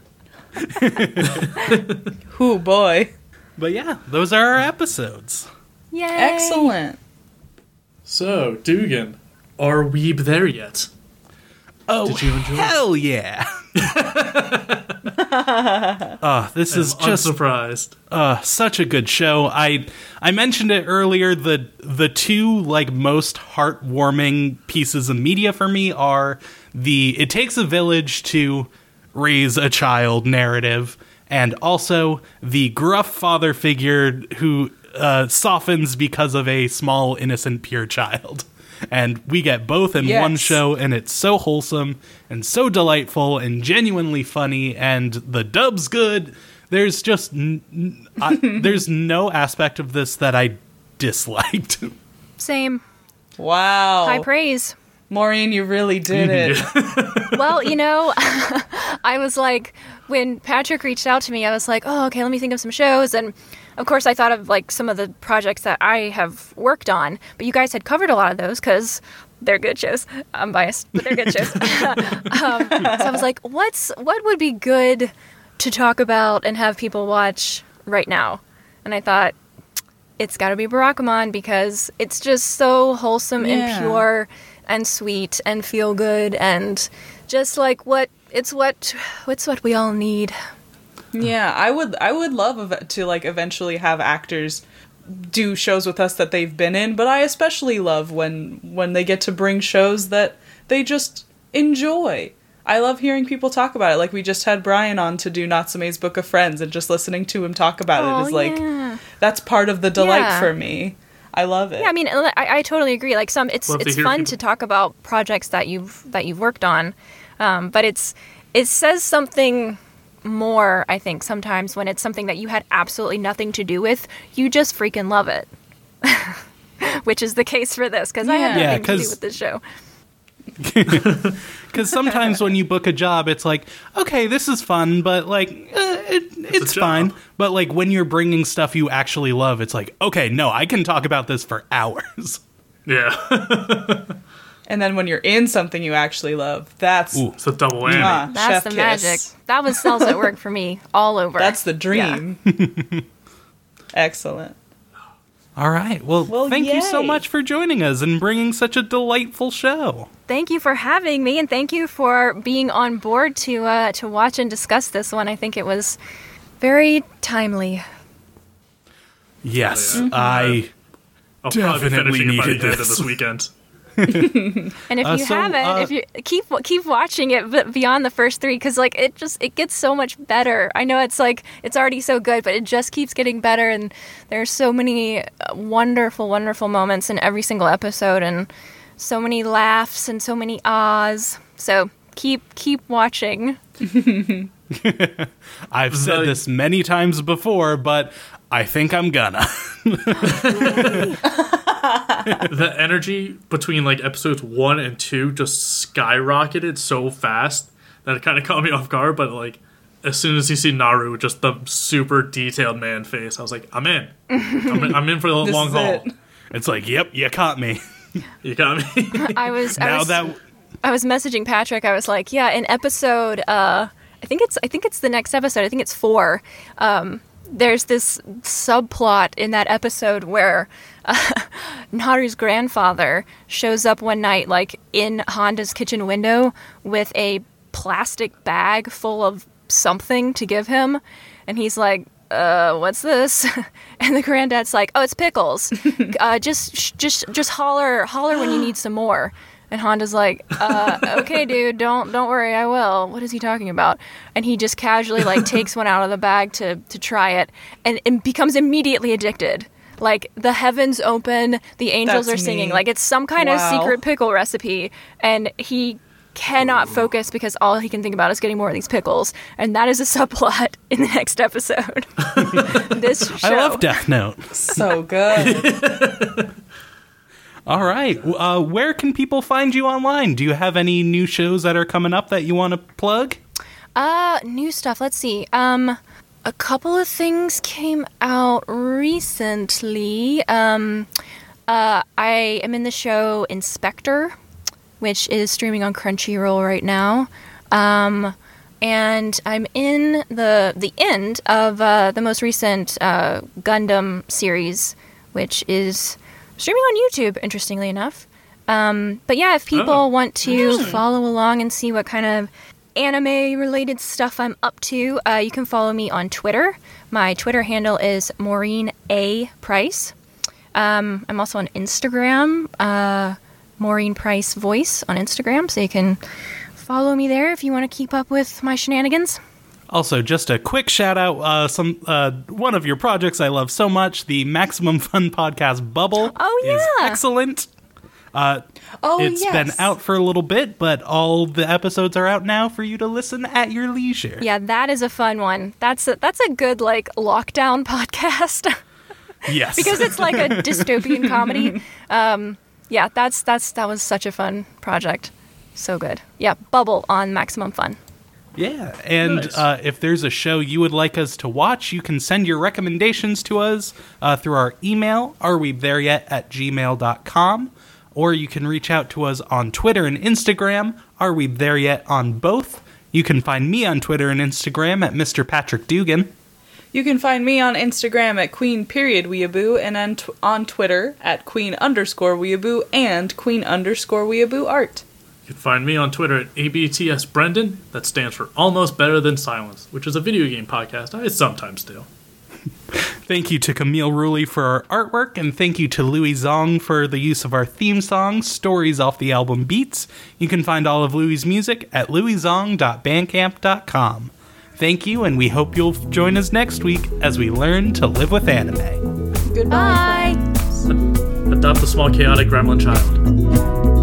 Whoo boy. But yeah, those are our episodes. Yay! Excellent. So, Dugan, are we there yet? Oh, Did you enjoy it? hell yeah! uh, this is just unsurprised. uh, such a good show. I I mentioned it earlier. The the two like most heartwarming pieces of media for me are the "It takes a village to raise a child" narrative, and also the gruff father figure who uh, softens because of a small, innocent, pure child. And we get both in Yes. one show, and it's so wholesome and so delightful and genuinely funny, and the dub's good. There's just n- n- I, there's no aspect of this that I disliked. Same. Wow. High praise. Maureen, you really did it. well, you know, I was like, when Patrick reached out to me, I was like, oh, okay, let me think of some shows. And of course, I thought of like some of the projects that I have worked on, but you guys had covered a lot of those because they're good shows. I'm biased, but they're good shows. um, so I was like, what's what would be good to talk about and have people watch right now? And I thought, it's got to be Barakamon because it's just so wholesome Yeah. and pure and sweet and feel good and just like what it's what it's what we all need. Yeah, I would I would love ev- to like eventually have actors do shows with us that they've been in, but I especially love when when they get to bring shows that they just enjoy. I love hearing people talk about it. Like we just had Brian on to do Natsume's Book of Friends and just listening to him talk about it Oh, is like yeah. that's part of the delight Yeah. for me. I love it. Yeah, I mean, I, I totally agree. Like some, it's Love it's hear fun people- to talk about projects that you've that you've worked on, um, but it's it says something more. I think sometimes when it's something that you had absolutely nothing to do with, you just freaking love it. Which is the case for this because I had nothing Yeah, to do with this show. Because sometimes when you book a job, it's like, okay, this is fun, but like, uh, it, it's job. fine. But like when you're bringing stuff you actually love, it's like, okay, no, I can talk about this for hours. Yeah, and then when you're in something you actually love, that's Ooh. it's a double whammy. Ah, That's chef the kiss. magic. That was cells at work for me all over. That's the dream. Excellent. All right. Well, Well, thank you so much for joining us and bringing such a delightful show. Thank you for having me, and thank you for being on board to uh, to watch and discuss this one. I think it was very timely. Yes, yeah. I. I'll probably be Definitely finishing it by the needed end of this. this weekend. And if Uh, you so, haven't, uh, if you keep keep watching it, but beyond the first three, because like it just it gets so much better. I know it's like it's already so good, but it just keeps getting better, and there's so many uh, wonderful, wonderful moments in every single episode, and so many laughs and so many ahs. So keep keep watching. I've said this many times before, but I think I'm gonna. the energy between like episodes one and two just skyrocketed so fast that it kind of caught me off guard. But like, as soon as you see Naru, just the super detailed man face, I was like, I'm in. I'm in, I'm in for the long haul. it. It's like, yep, you caught me. You got me. I was I now was, that I was messaging Patrick. I was like, "Yeah, in episode, uh, I think it's, I think it's the next episode. I think it's four. Um, there's this subplot in that episode where uh, Naru's grandfather shows up one night, like in Handa's kitchen window, with a plastic bag full of something to give him, and he's like." Uh, what's this? And the granddad's like, "Oh, it's pickles. Uh, just, sh- just, just holler, holler when you need some more." And Handa's like, uh, okay, dude, don't don't worry, I will. What is he talking about? And he just casually like takes one out of the bag to to try it and, and becomes immediately addicted. Like the heavens open, the angels That's are singing. me. Like it's some kind of secret pickle recipe, and he cannot focus because all he can think about is getting more of these pickles. And that is a subplot in the next episode. this show. I love Death Note. So good. All right. Uh, where can people find you online? Do you have any new shows that are coming up that you want to plug? Uh, new stuff. Let's see. Um, a couple of things came out recently. Um, uh, I am in the show Inspector, which is streaming on Crunchyroll right now. Um, and I'm in the the end of uh, the most recent uh, Gundam series, which is streaming on YouTube. Interestingly enough. Um, but yeah, if people Oh, want to follow along and see what kind of anime related stuff I'm up to, uh, you can follow me on Twitter. My Twitter handle is Maureen A. Price. Um, I'm also on Instagram, uh, Maureen Price Voice on Instagram, so you can follow me there if you want to keep up with my shenanigans. Also, just a quick shout out, uh, some uh, one of your projects I love so much, the Maximum Fun podcast Bubble. Oh, yeah. excellent. Uh, Oh, it's yes. been out for a little bit, but all the episodes are out now for you to listen at your leisure. Yeah, that is a fun one. That's a, that's a good like lockdown podcast Yes, because it's like a dystopian comedy. Um, yeah, that's that's that was such a fun project. So good. Yeah, Bubble on Maximum Fun. Yeah, and Nice. uh, if there's a show you would like us to watch, you can send your recommendations to us uh, through our email, are we there yet at gmail.com, or you can reach out to us on Twitter and Instagram, are we there yet on both. You can find me on Twitter and Instagram at Mr. Patrick Dugan. You can find me on Instagram at queen period weeaboo and on, tw- on Twitter at queen underscore weeaboo and queen underscore weeaboo art. You can find me on Twitter at ABTS Brendan. That stands for Almost Better Than Silence, which is a video game podcast I sometimes do. Thank you to Camille Ruley for our artwork, and thank you to Louis Zong for the use of our theme song, Stories Off the Album Beats. You can find all of Louis' music at louiszong.bandcamp.com. Thank you, and we hope you'll join us next week as we learn to live with anime. Goodbye. Bye. Adopt a small chaotic gremlin child.